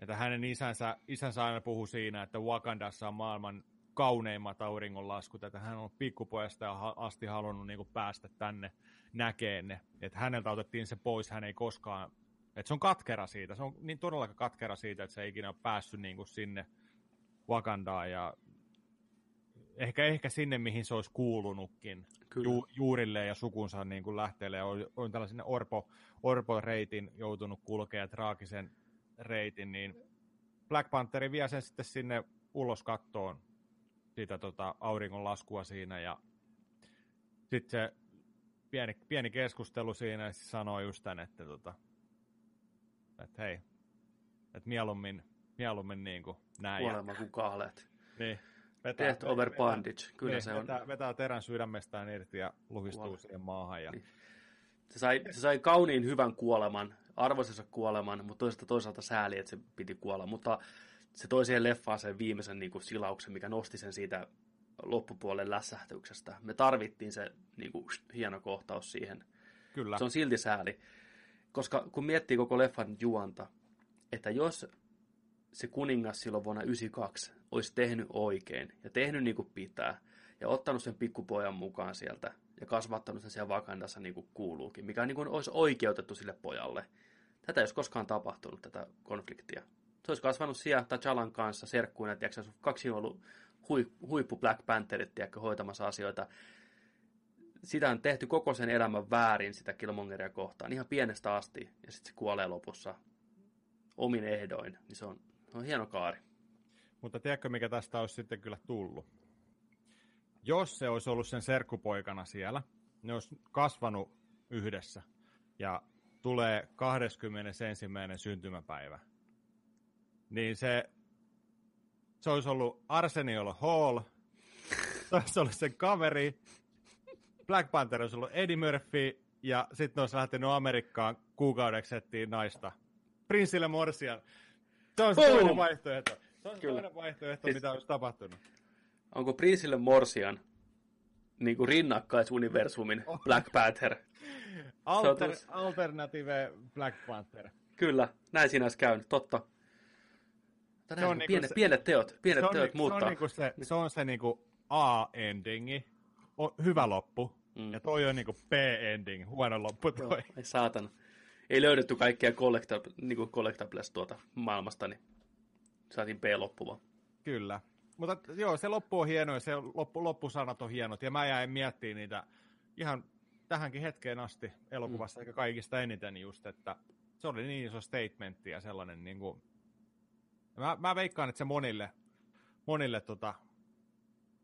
että hänen isänsä, isänsä aina puhuu siinä, että Wakandassa on maailman kauneimmat auringonlaskut, että hän on pikkupojasta asti halunnut niin päästä tänne näkeen ne, että häneltä otettiin se pois, hän ei koskaan et se on katkera siitä, se on niin todella katkera siitä, että se ei ikinä ole päässyt niin kuin sinne Wakandaan ja ehkä, ehkä sinne, mihin se olisi kuulunutkin. Ju, juurilleen ja sukunsa niin kuin lähteelle. Ja on, on tällaisen Orpo, Orpo-reitin joutunut kulkea traagisen reitin, niin Black Pantheri vie sen sitten sinne ulos kattoon sitä tota, auringonlaskua siinä ja sitten se pieni, pieni keskustelu siinä ja se sanoo just tämän, että tota, että hei, että mieluummin, mieluummin niin kuin näin. Kuolema kuin kahleet. Niin. Vetää, Death over vetää, bandage, kyllä niin, se on. Vetää, vetää terän sydämestään irti ja luhistuu Kuole. siihen maahan. Ja... Niin. Se, sai, se sai kauniin hyvän kuoleman, arvoisensa kuoleman, mutta toisaalta toisaalta sääli, että se piti kuolla. Mutta se toi siihen leffaan sen viimeisen niin kuin, silauksen, mikä nosti sen siitä loppupuolen lässähtyksestä. Me tarvittiin se niin kuin, hieno kohtaus siihen. Kyllä. Se on silti sääli. Koska kun miettii koko leffan juonta, että jos se kuningas silloin vuonna 1992 olisi tehnyt oikein ja tehnyt niin kuin pitää ja ottanut sen pikkupojan mukaan sieltä ja kasvattanut sen siellä Vakandassa niin kuin kuuluukin, mikä niin kuin olisi oikeutettu sille pojalle. Tätä ei olisi koskaan tapahtunut, tätä konfliktia. Se olisi kasvanut siellä T'Challan kanssa serkkuina, tiedätkö, kaksi on ollut huippu Black Pantherit, tiedätkö, hoitamassa asioita sitä on tehty koko sen elämän väärin sitä Killmongeria kohtaan, ihan pienestä asti, ja sitten se kuolee lopussa omin ehdoin, niin se on, se on hieno kaari. Mutta tiedätkö, mikä tästä olisi sitten kyllä tullut? Jos se olisi ollut sen serkkupoikana siellä, ne olisi kasvanut yhdessä, ja tulee 21. syntymäpäivä, niin se, se olisi ollut Arsenio Hall, se olisi ollut sen kaveri, Black Panther olisi ollut Eddie Murphy ja sitten olisi lähtenyt Amerikkaan kuukaudeksi etsiä naista. Prinssille Morsian. Se on se Boom! toinen vaihtoehto. Se on se Kyllä. toinen vaihtoehto, Siis- mitä olisi tapahtunut. Onko Prinsille Morsian niin kuin rinnakkaisuniversumin Black Panther? Alter, alternative Black Panther. Kyllä, näin siinä olisi käynyt, totta. Mutta Se näin, on niinku pienet, se- pienet teot, pienet se teot ni- muuttaa. Se on, niinku se, se, on se niinku A-endingi, hyvä loppu, Mm. ja toi on niinku B-ending, huono loppu toi. Joo, ei saatana. Ei löydetty kaikkea collectab- niinku collectables tuota maailmasta, niin saatiin B-loppu vaan. Kyllä. Mutta joo, se loppu on hieno ja se loppu, loppusanat on hienot. Ja mä jäin miettimään niitä ihan tähänkin hetkeen asti elokuvassa, eikä kaikista eniten just, että se oli niin iso statementti ja sellainen niin kuin... Mä, mä veikkaan, että se monille, monille tota,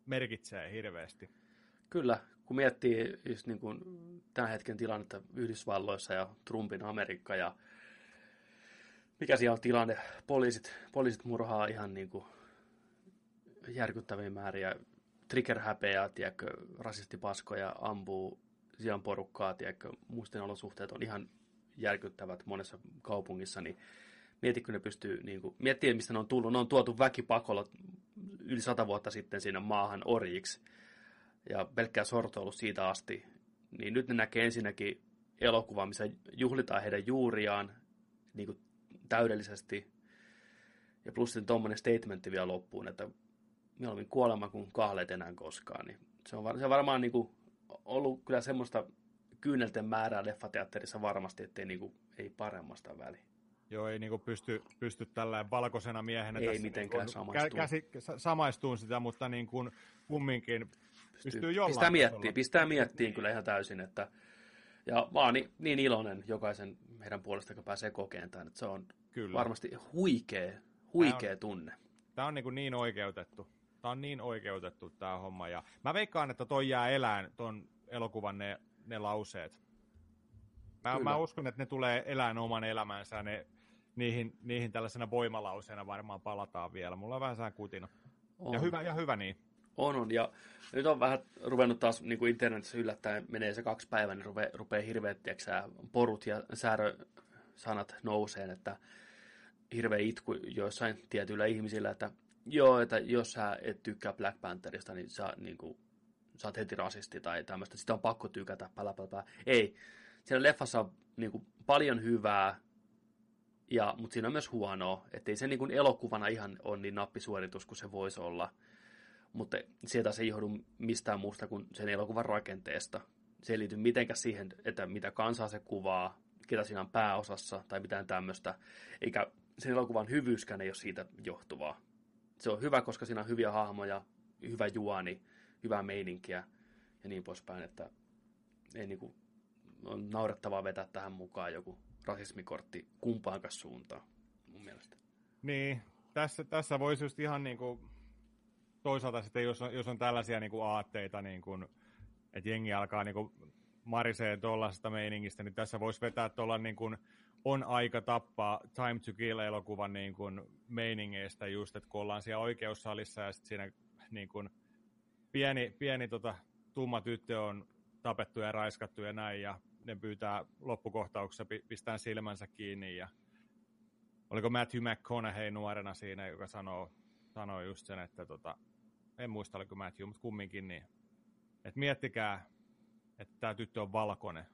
merkitsee hirveästi. Kyllä, kun miettii just niin kuin tämän hetken tilannetta Yhdysvalloissa ja Trumpin Amerikka ja mikä siellä on tilanne, poliisit, poliisit murhaa ihan niin kuin järkyttäviä määriä, trigger-häpeää, tiedätkö, rasistipaskoja, ampuu siellä porukkaa, tiedätkö, muisten olosuhteet on ihan järkyttävät monessa kaupungissa, niin mietitkö ne pystyy, niin kuin, miettii mistä ne on tullut, ne on tuotu väkipakolla yli sata vuotta sitten sinne maahan orjiksi, ja pelkkää sorto ollut siitä asti, niin nyt ne näkee ensinnäkin elokuva, missä juhlitaan heidän juuriaan niin kuin täydellisesti, ja plus sitten tuommoinen statementti vielä loppuun, että mieluummin kuolema kuin kahleet enää koskaan, niin se on, var- se on varmaan niin kuin ollut kyllä semmoista kyynelten määrää leffateatterissa varmasti, ettei niin kuin, ei paremmasta väliä. Joo, ei niinku pysty, pysty tällä valkoisena miehenä Ei tässä mitenkään niinku samaistua. käsi, sa- samaistuun sitä, mutta niin kuin kumminkin pystyy jollain pistää tasolla. pistää miettiin kyllä ihan täysin, että ja mä oon niin, niin iloinen jokaisen heidän puolesta, joka pääsee kokeen tämän, että se on Kyllä. varmasti huikea, huikea tunne. Tämä on niin, niin oikeutettu. Tämä on niin oikeutettu tämä homma. Ja mä veikkaan, että toi jää elään, ton elokuvan ne, ne lauseet. Mä, Kyllä. mä uskon, että ne tulee elään oman elämänsä. Ne, niihin, niihin tällaisena voimalauseena varmaan palataan vielä. Mulla on vähän sään kutina. On, Ja hyvä, ja hyvä niin. on, on. Ja nyt on vähän ruvennut taas niin kuin internetissä yllättäen, menee se kaksi päivää, niin rupeaa, rupeaa hirveät tiiäksä, porut ja säärösanat nouseen, että hirveä itku joissain tietyillä ihmisillä, että joo, että jos sä et tykkää Black Pantherista, niin sä, niin kuin, sä oot heti rasisti tai tämmöistä, sitä on pakko tykätä, pälä, pälä, pälä. Ei, siellä leffassa on niin kuin, paljon hyvää, ja, mutta siinä on myös huonoa, ettei se niin kuin elokuvana ihan ole niin nappisuoritus kuin se voisi olla. Mutta sieltä se ei johdu mistään muusta kuin sen elokuvan rakenteesta. Se ei liity mitenkään siihen, että mitä kansaa se kuvaa, ketä siinä on pääosassa tai mitään tämmöistä. Eikä sen elokuvan hyvyyskään ei ole siitä johtuvaa. Se on hyvä, koska siinä on hyviä hahmoja, hyvä juoni, hyvää meininkiä ja niin poispäin, että ei niinku, on naurettavaa vetää tähän mukaan joku rasismikortti kumpaankaan suuntaan, mun mielestä. Niin, tässä, tässä voisi just ihan niin kuin, toisaalta sitten, jos on, jos on tällaisia niin kuin aatteita, niin kuin, että jengi alkaa niin kuin, marisee tuollaisesta meiningistä, niin tässä voisi vetää tuolla niin kuin, on aika tappaa Time to Kill-elokuvan niin kuin, meiningeistä just, että kun ollaan siellä oikeussalissa ja sitten siinä niin kuin, pieni, pieni tota, tumma tyttö on tapettu ja raiskattu ja näin, ja ne pyytää loppukohtauksessa pi- pistää silmänsä kiinni ja oliko Matthew McConaughey nuorena siinä, joka sanoo, sanoo just sen, että tota, en muista oliko Matthew, mutta kumminkin niin, että miettikää, että tämä tyttö on valkoinen,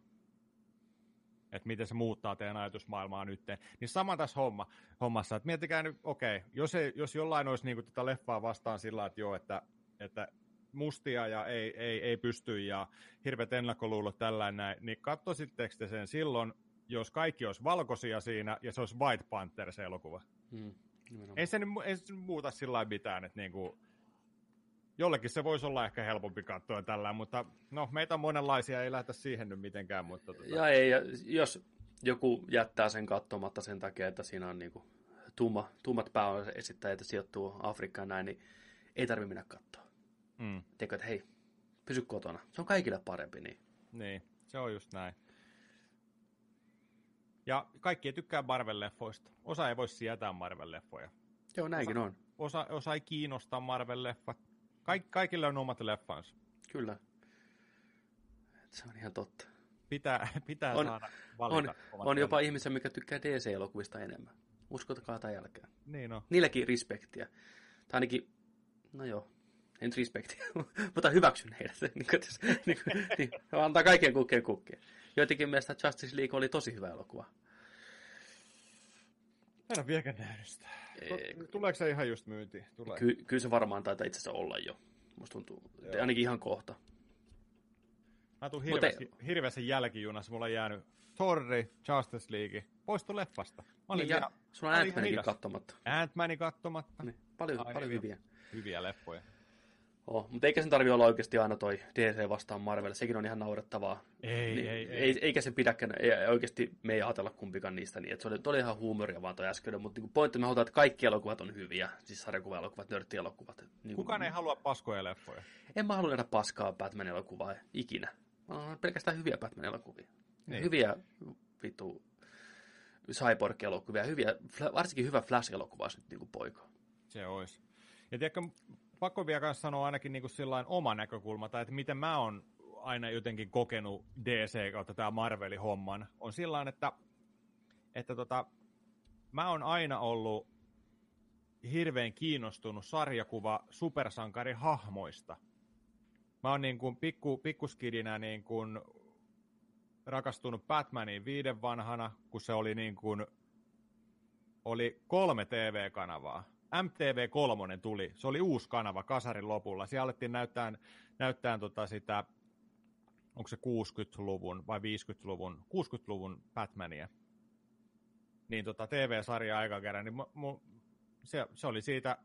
että miten se muuttaa teidän ajatusmaailmaa nyt. Niin sama tässä homma, hommassa, että miettikää nyt, okei, jos, ei, jos jollain olisi niinku tätä leffaa vastaan sillä, että joo, että, että mustia ja ei, ei, ei pysty ja hirveät ennakkoluulot tällainen näin, niin katsoisitteko te sen silloin, jos kaikki olisi valkoisia siinä ja se olisi White Panther se elokuva? Hmm, nimenomaan. Ei se, ei se muuta sillä lailla mitään, että niinku, jollekin se voisi olla ehkä helpompi katsoa tällä, mutta no meitä on monenlaisia, ei lähdetä siihen nyt mitenkään, mutta tota, Ja ei, ja jos joku jättää sen katsomatta sen takia, että siinä on niinku tumma, tummat pääesittäjät sijoittuu Afrikkaan näin, niin ei tarvi mennä katsoa. Mm, Tiedätkö, että hei, pysy kotona. Se on kaikille parempi niin. niin, se on just näin. Ja kaikki ei tykkää Marvel-leffoista. Osa ei voi sietää Marvel-leffoja. Joo, näinkin on. Osa, osa ei kiinnosta Marvel-leffat. Kaik, kaikille on omat leffansa. Kyllä. Se on ihan totta. pitää, pitää On- saada valita. On, on jopa ihmisiä, mikä tykkää DC-elokuvista enemmän. Uskotakaa tai jälkeen. Niin on. Niilläkin respektiä. Tai ainakin, no joo, en nyt respektiä, (laughs) mutta hyväksyn heidät. (laughs) (laughs) niin, kuin, niin, kuin- niin, antaa kaikkien kukkien kukkien. Joitakin mielestä Justice League oli tosi hyvä elokuva. En ole vieläkään nähnyt sitä. Tuleeko se ihan just myyntiin? Tulee. Ky- kyllä se varmaan taitaa itse asiassa olla jo. Musta tuntuu, Joo. ainakin ihan kohta. Mä tuun hirveästi, hirveästi jälkijunassa. Mulla on jäänyt Torri, Justice League, poistu leffasta. Mä olin Niin, ja sulla on Ant-Manikin hidas. katsomatta. Ant-Manin kattomatta. Niin, paljon, paljon hyviä. Hyviä leffoja. Oh, mutta eikä sen tarvi olla oikeasti aina toi DC vastaan Marvel. Sekin on ihan naurettavaa. Ei, Niin, ei, ei. ei, eikä se pidäkään, ei, oikeasti me ei ajatella kumpikaan niistä niin, että se oli, oli ihan huumoria vaan toi äskeinen, mutta niin pointti, me halutaan, että kaikki elokuvat on hyviä, siis sarjakuva-elokuvat, nörttielokuvat. Niin, Kukaan ei halua paskoja leffoja. En mä halua nähdä paskaa Batman-elokuvaa ikinä. Mä haluan pelkästään hyviä Batman-elokuvia. Niin. Hyviä vittu Cyborg-elokuvia, hyviä, varsinkin hyvä Flash-elokuva olisi nyt niin kuin poika. Se olisi. Ja tiedätkö, pakko vielä kanssa sanoa ainakin niin kuin sillain oma näkökulma, tai että miten mä oon aina jotenkin kokenut DC kautta tämä Marvelin homman, on sillä että, että tota, mä oon aina ollut hirveän kiinnostunut sarjakuva supersankarihahmoista. Mä oon niin kuin pikku, pikkuskidinä niin kuin rakastunut Batmaniin viiden vanhana, kun se oli niin kuin oli kolme TV-kanavaa. MTV3 tuli, se oli uusi kanava kasarin lopulla. Siellä alettiin näyttää, näyttää tota sitä, onko se 60-luvun vai 50-luvun, 60-luvun Batmania. Niin tota TV-sarja aika kerran, niin mu, mu, se, se, oli siitä,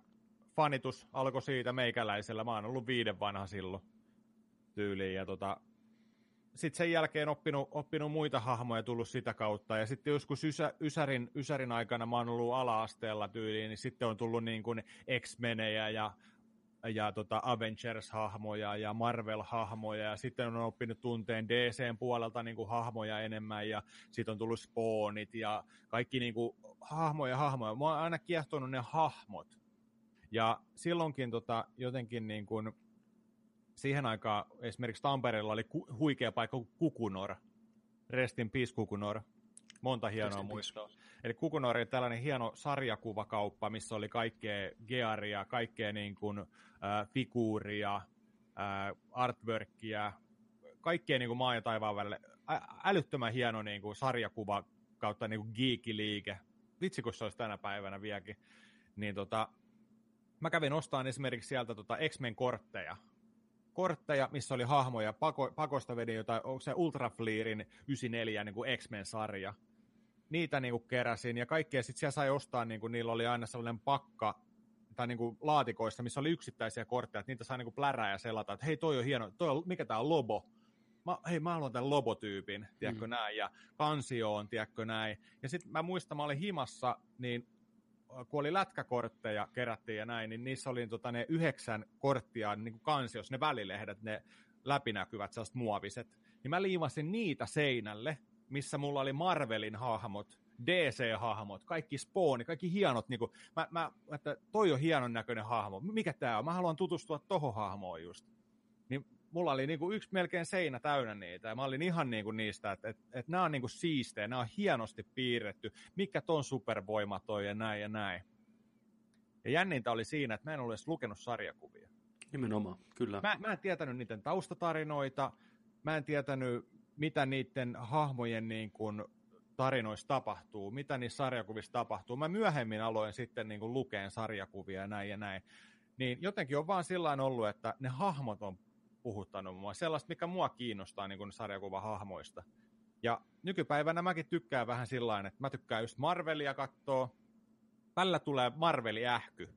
fanitus alkoi siitä meikäläisellä. Mä oon ollut viiden vanha silloin tyyliin ja tota, sitten sen jälkeen oppinut, oppinut muita hahmoja tullut sitä kautta. Ja sitten joskus ysä, Ysärin, Ysärin aikana mä oon ollut ala-asteella tyyliin, niin sitten on tullut niin kuin X-menejä ja, ja tota Avengers-hahmoja ja Marvel-hahmoja. Ja sitten on oppinut tunteen DCn puolelta niin kuin hahmoja enemmän ja sitten on tullut Spawnit ja kaikki niin kuin hahmoja hahmoja. Mä oon aina kiehtonut ne hahmot. Ja silloinkin tota, jotenkin niin kuin, siihen aikaan esimerkiksi Tampereella oli ku, huikea paikka Kukunor. Rest in peace Kukunor. Monta hienoa muistoa. Eli Kukunor oli tällainen hieno sarjakuvakauppa, missä oli kaikkea gearia, kaikkea niin kuin, äh, figuuria, äh, artworkia, kaikkea niin kuin maan ja taivaan välille. Ä- älyttömän hieno niin kuin sarjakuva kautta niin kuin geekiliike. Vitsi, kun se olisi tänä päivänä vieläkin. Niin tota, mä kävin ostamaan esimerkiksi sieltä tota X-Men kortteja. Kortteja, missä oli hahmoja. Pako, pakosta vedin jotain, onko se Ultra Fleerin 94 niin kuin X-Men-sarja. Niitä niin kuin keräsin ja kaikkea sitten siellä sai ostaa, niin kuin niillä oli aina sellainen pakka tai niin kuin laatikoissa, missä oli yksittäisiä kortteja, että niitä sai niin kuin plärää ja selata, että hei toi on hieno, toi on, mikä tää on Lobo, mä, hei mä haluan tämän Lobotyypin, tiedätkö mm. näin, ja kansio on, tiedätkö näin. Ja sitten mä muistan, mä olin himassa, niin kun oli lätkäkortteja kerättiin ja näin, niin niissä oli tota ne yhdeksän korttia niin kuin kansiossa, ne välilehdet, ne läpinäkyvät, sellaiset muoviset. Niin mä liimasin niitä seinälle, missä mulla oli Marvelin hahmot, DC-hahmot, kaikki Spawn, kaikki hienot, niin kuin, mä, mä, että toi on hienon näköinen hahmo, mikä tää on, mä haluan tutustua tohon hahmoon just. Mulla oli niin kuin yksi melkein seinä täynnä niitä, ja mä olin ihan niin kuin niistä, että, että, että nämä on niin kuin siistejä, nämä on hienosti piirretty, mikä ton supervoima toi ja näin ja näin. Ja jännintä oli siinä, että mä en ollut edes lukenut sarjakuvia. Nimenomaan, kyllä. Mä, mä en tietänyt niiden taustatarinoita, mä en tietänyt, mitä niiden hahmojen niin kuin tarinoissa tapahtuu, mitä niissä sarjakuvissa tapahtuu. Mä myöhemmin aloin sitten niin kuin lukeen sarjakuvia ja näin ja näin. Niin jotenkin on vaan sillä ollut, että ne hahmot on puhuttanut mua. Sellaista, mikä mua kiinnostaa niin kuin sarjakuvahahmoista. Ja nykypäivänä mäkin tykkään vähän sillä että mä tykkään just Marvelia katsoa. Välillä tulee Marveli ähky.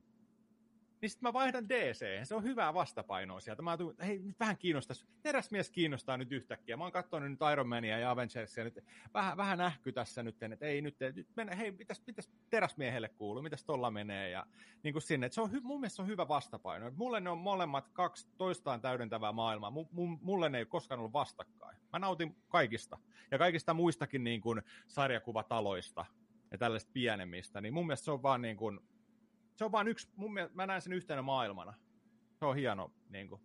Niin sitten mä vaihdan DC. Se on hyvää vastapainoa sieltä. Mä että hei, nyt vähän kiinnostaisi. Teräsmies kiinnostaa nyt yhtäkkiä. Mä oon katsonut nyt Iron Mania ja Avengersia. Nyt vähän, vähän nähky tässä nyt, että ei nyt, nyt mennä, hei, mitäs, mitäs teräsmiehelle kuuluu, mitäs tolla menee. Ja niin kuin sinne. Et se on, mun mielestä se on hyvä vastapaino. Mulle ne on molemmat kaksi toistaan täydentävää maailmaa. M- m- mulle ne ei koskaan ollut vastakkain. Mä nautin kaikista. Ja kaikista muistakin niin kuin sarjakuvataloista ja tällaista pienemmistä. Niin mun mielestä se on vaan niin kuin, se on vaan yksi, mun mielestä, mä näen sen yhtenä maailmana. Se on hieno niin kuin,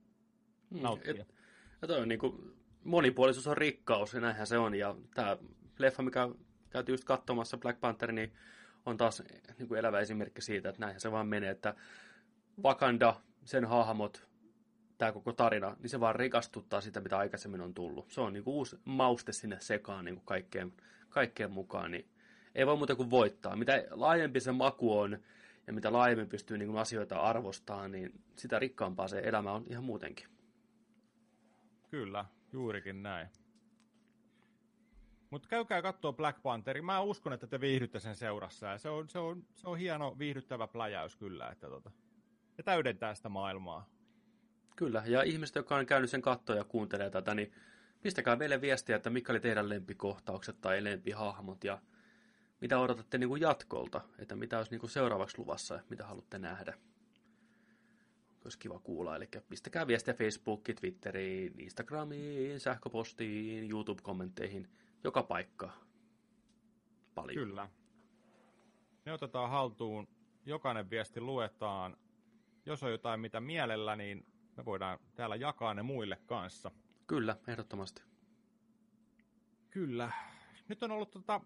Mm, nauttia. et- Ja toi on niinku, monipuolisuus on rikkaus, ja näinhän se on. Ja tämä leffa, mikä käytiin just katsomassa, Black Panther, niin on taas niin kuin elävä esimerkki siitä, että näinhän se vaan menee, että Wakanda, sen hahmot, tämä koko tarina, niin se vaan rikastuttaa sitä, mitä aikaisemmin on tullut. Se on niin kuin uusi mauste sinne sekaan niin kuin kaikkeen, kaikkeen mukaan, niin ei voi muuta kuin voittaa. Mitä laajempi se maku on, ja mitä laajemmin pystyy niin kuin asioita arvostamaan, niin sitä rikkaampaa se elämä on ihan muutenkin. Kyllä, juurikin näin. Mutta käykää katsoa Black Pantheri. Mä uskon, että te viihdytte sen seurassa. Ja se, on, se, on, se on hieno viihdyttävä pläjäys kyllä. Että tota, ja täydentää sitä maailmaa. Kyllä, ja ihmiset, jotka on käynyt sen kattoja ja kuuntelee tätä, niin pistäkää meille viestiä, että mikä oli teidän lempikohtaukset tai lempihahmot ja mitä odotatte niin kuin jatkolta, että mitä olisi niin kuin seuraavaksi luvassa ja mitä haluatte nähdä. Olisi kiva kuulla, eli pistäkää viestiä Facebookiin, Twitteriin, Instagramiin, sähköpostiin, YouTube-kommentteihin, joka paikka. Paljon. Kyllä. Ne otetaan haltuun, jokainen viesti luetaan. Jos on jotain mitä mielellä, niin me voidaan täällä jakaa ne muille kanssa. Kyllä, ehdottomasti. Kyllä. Nyt on ollut tota,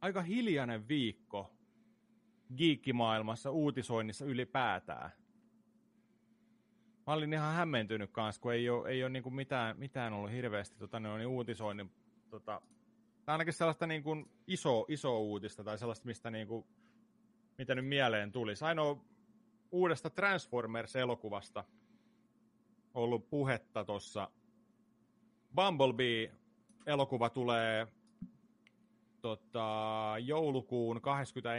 aika hiljainen viikko giikkimaailmassa, uutisoinnissa ylipäätään. Mä olin ihan hämmentynyt kanssa, kun ei ole, ei ole niin mitään, mitään ollut hirveästi tota, niin uutisoinnin, tota, tai ainakin sellaista niin kuin iso, iso uutista tai sellaista, mistä niin kuin, mitä nyt mieleen tulisi. Ainoa uudesta Transformers-elokuvasta ollut puhetta tuossa. Bumblebee-elokuva tulee tota, joulukuun 21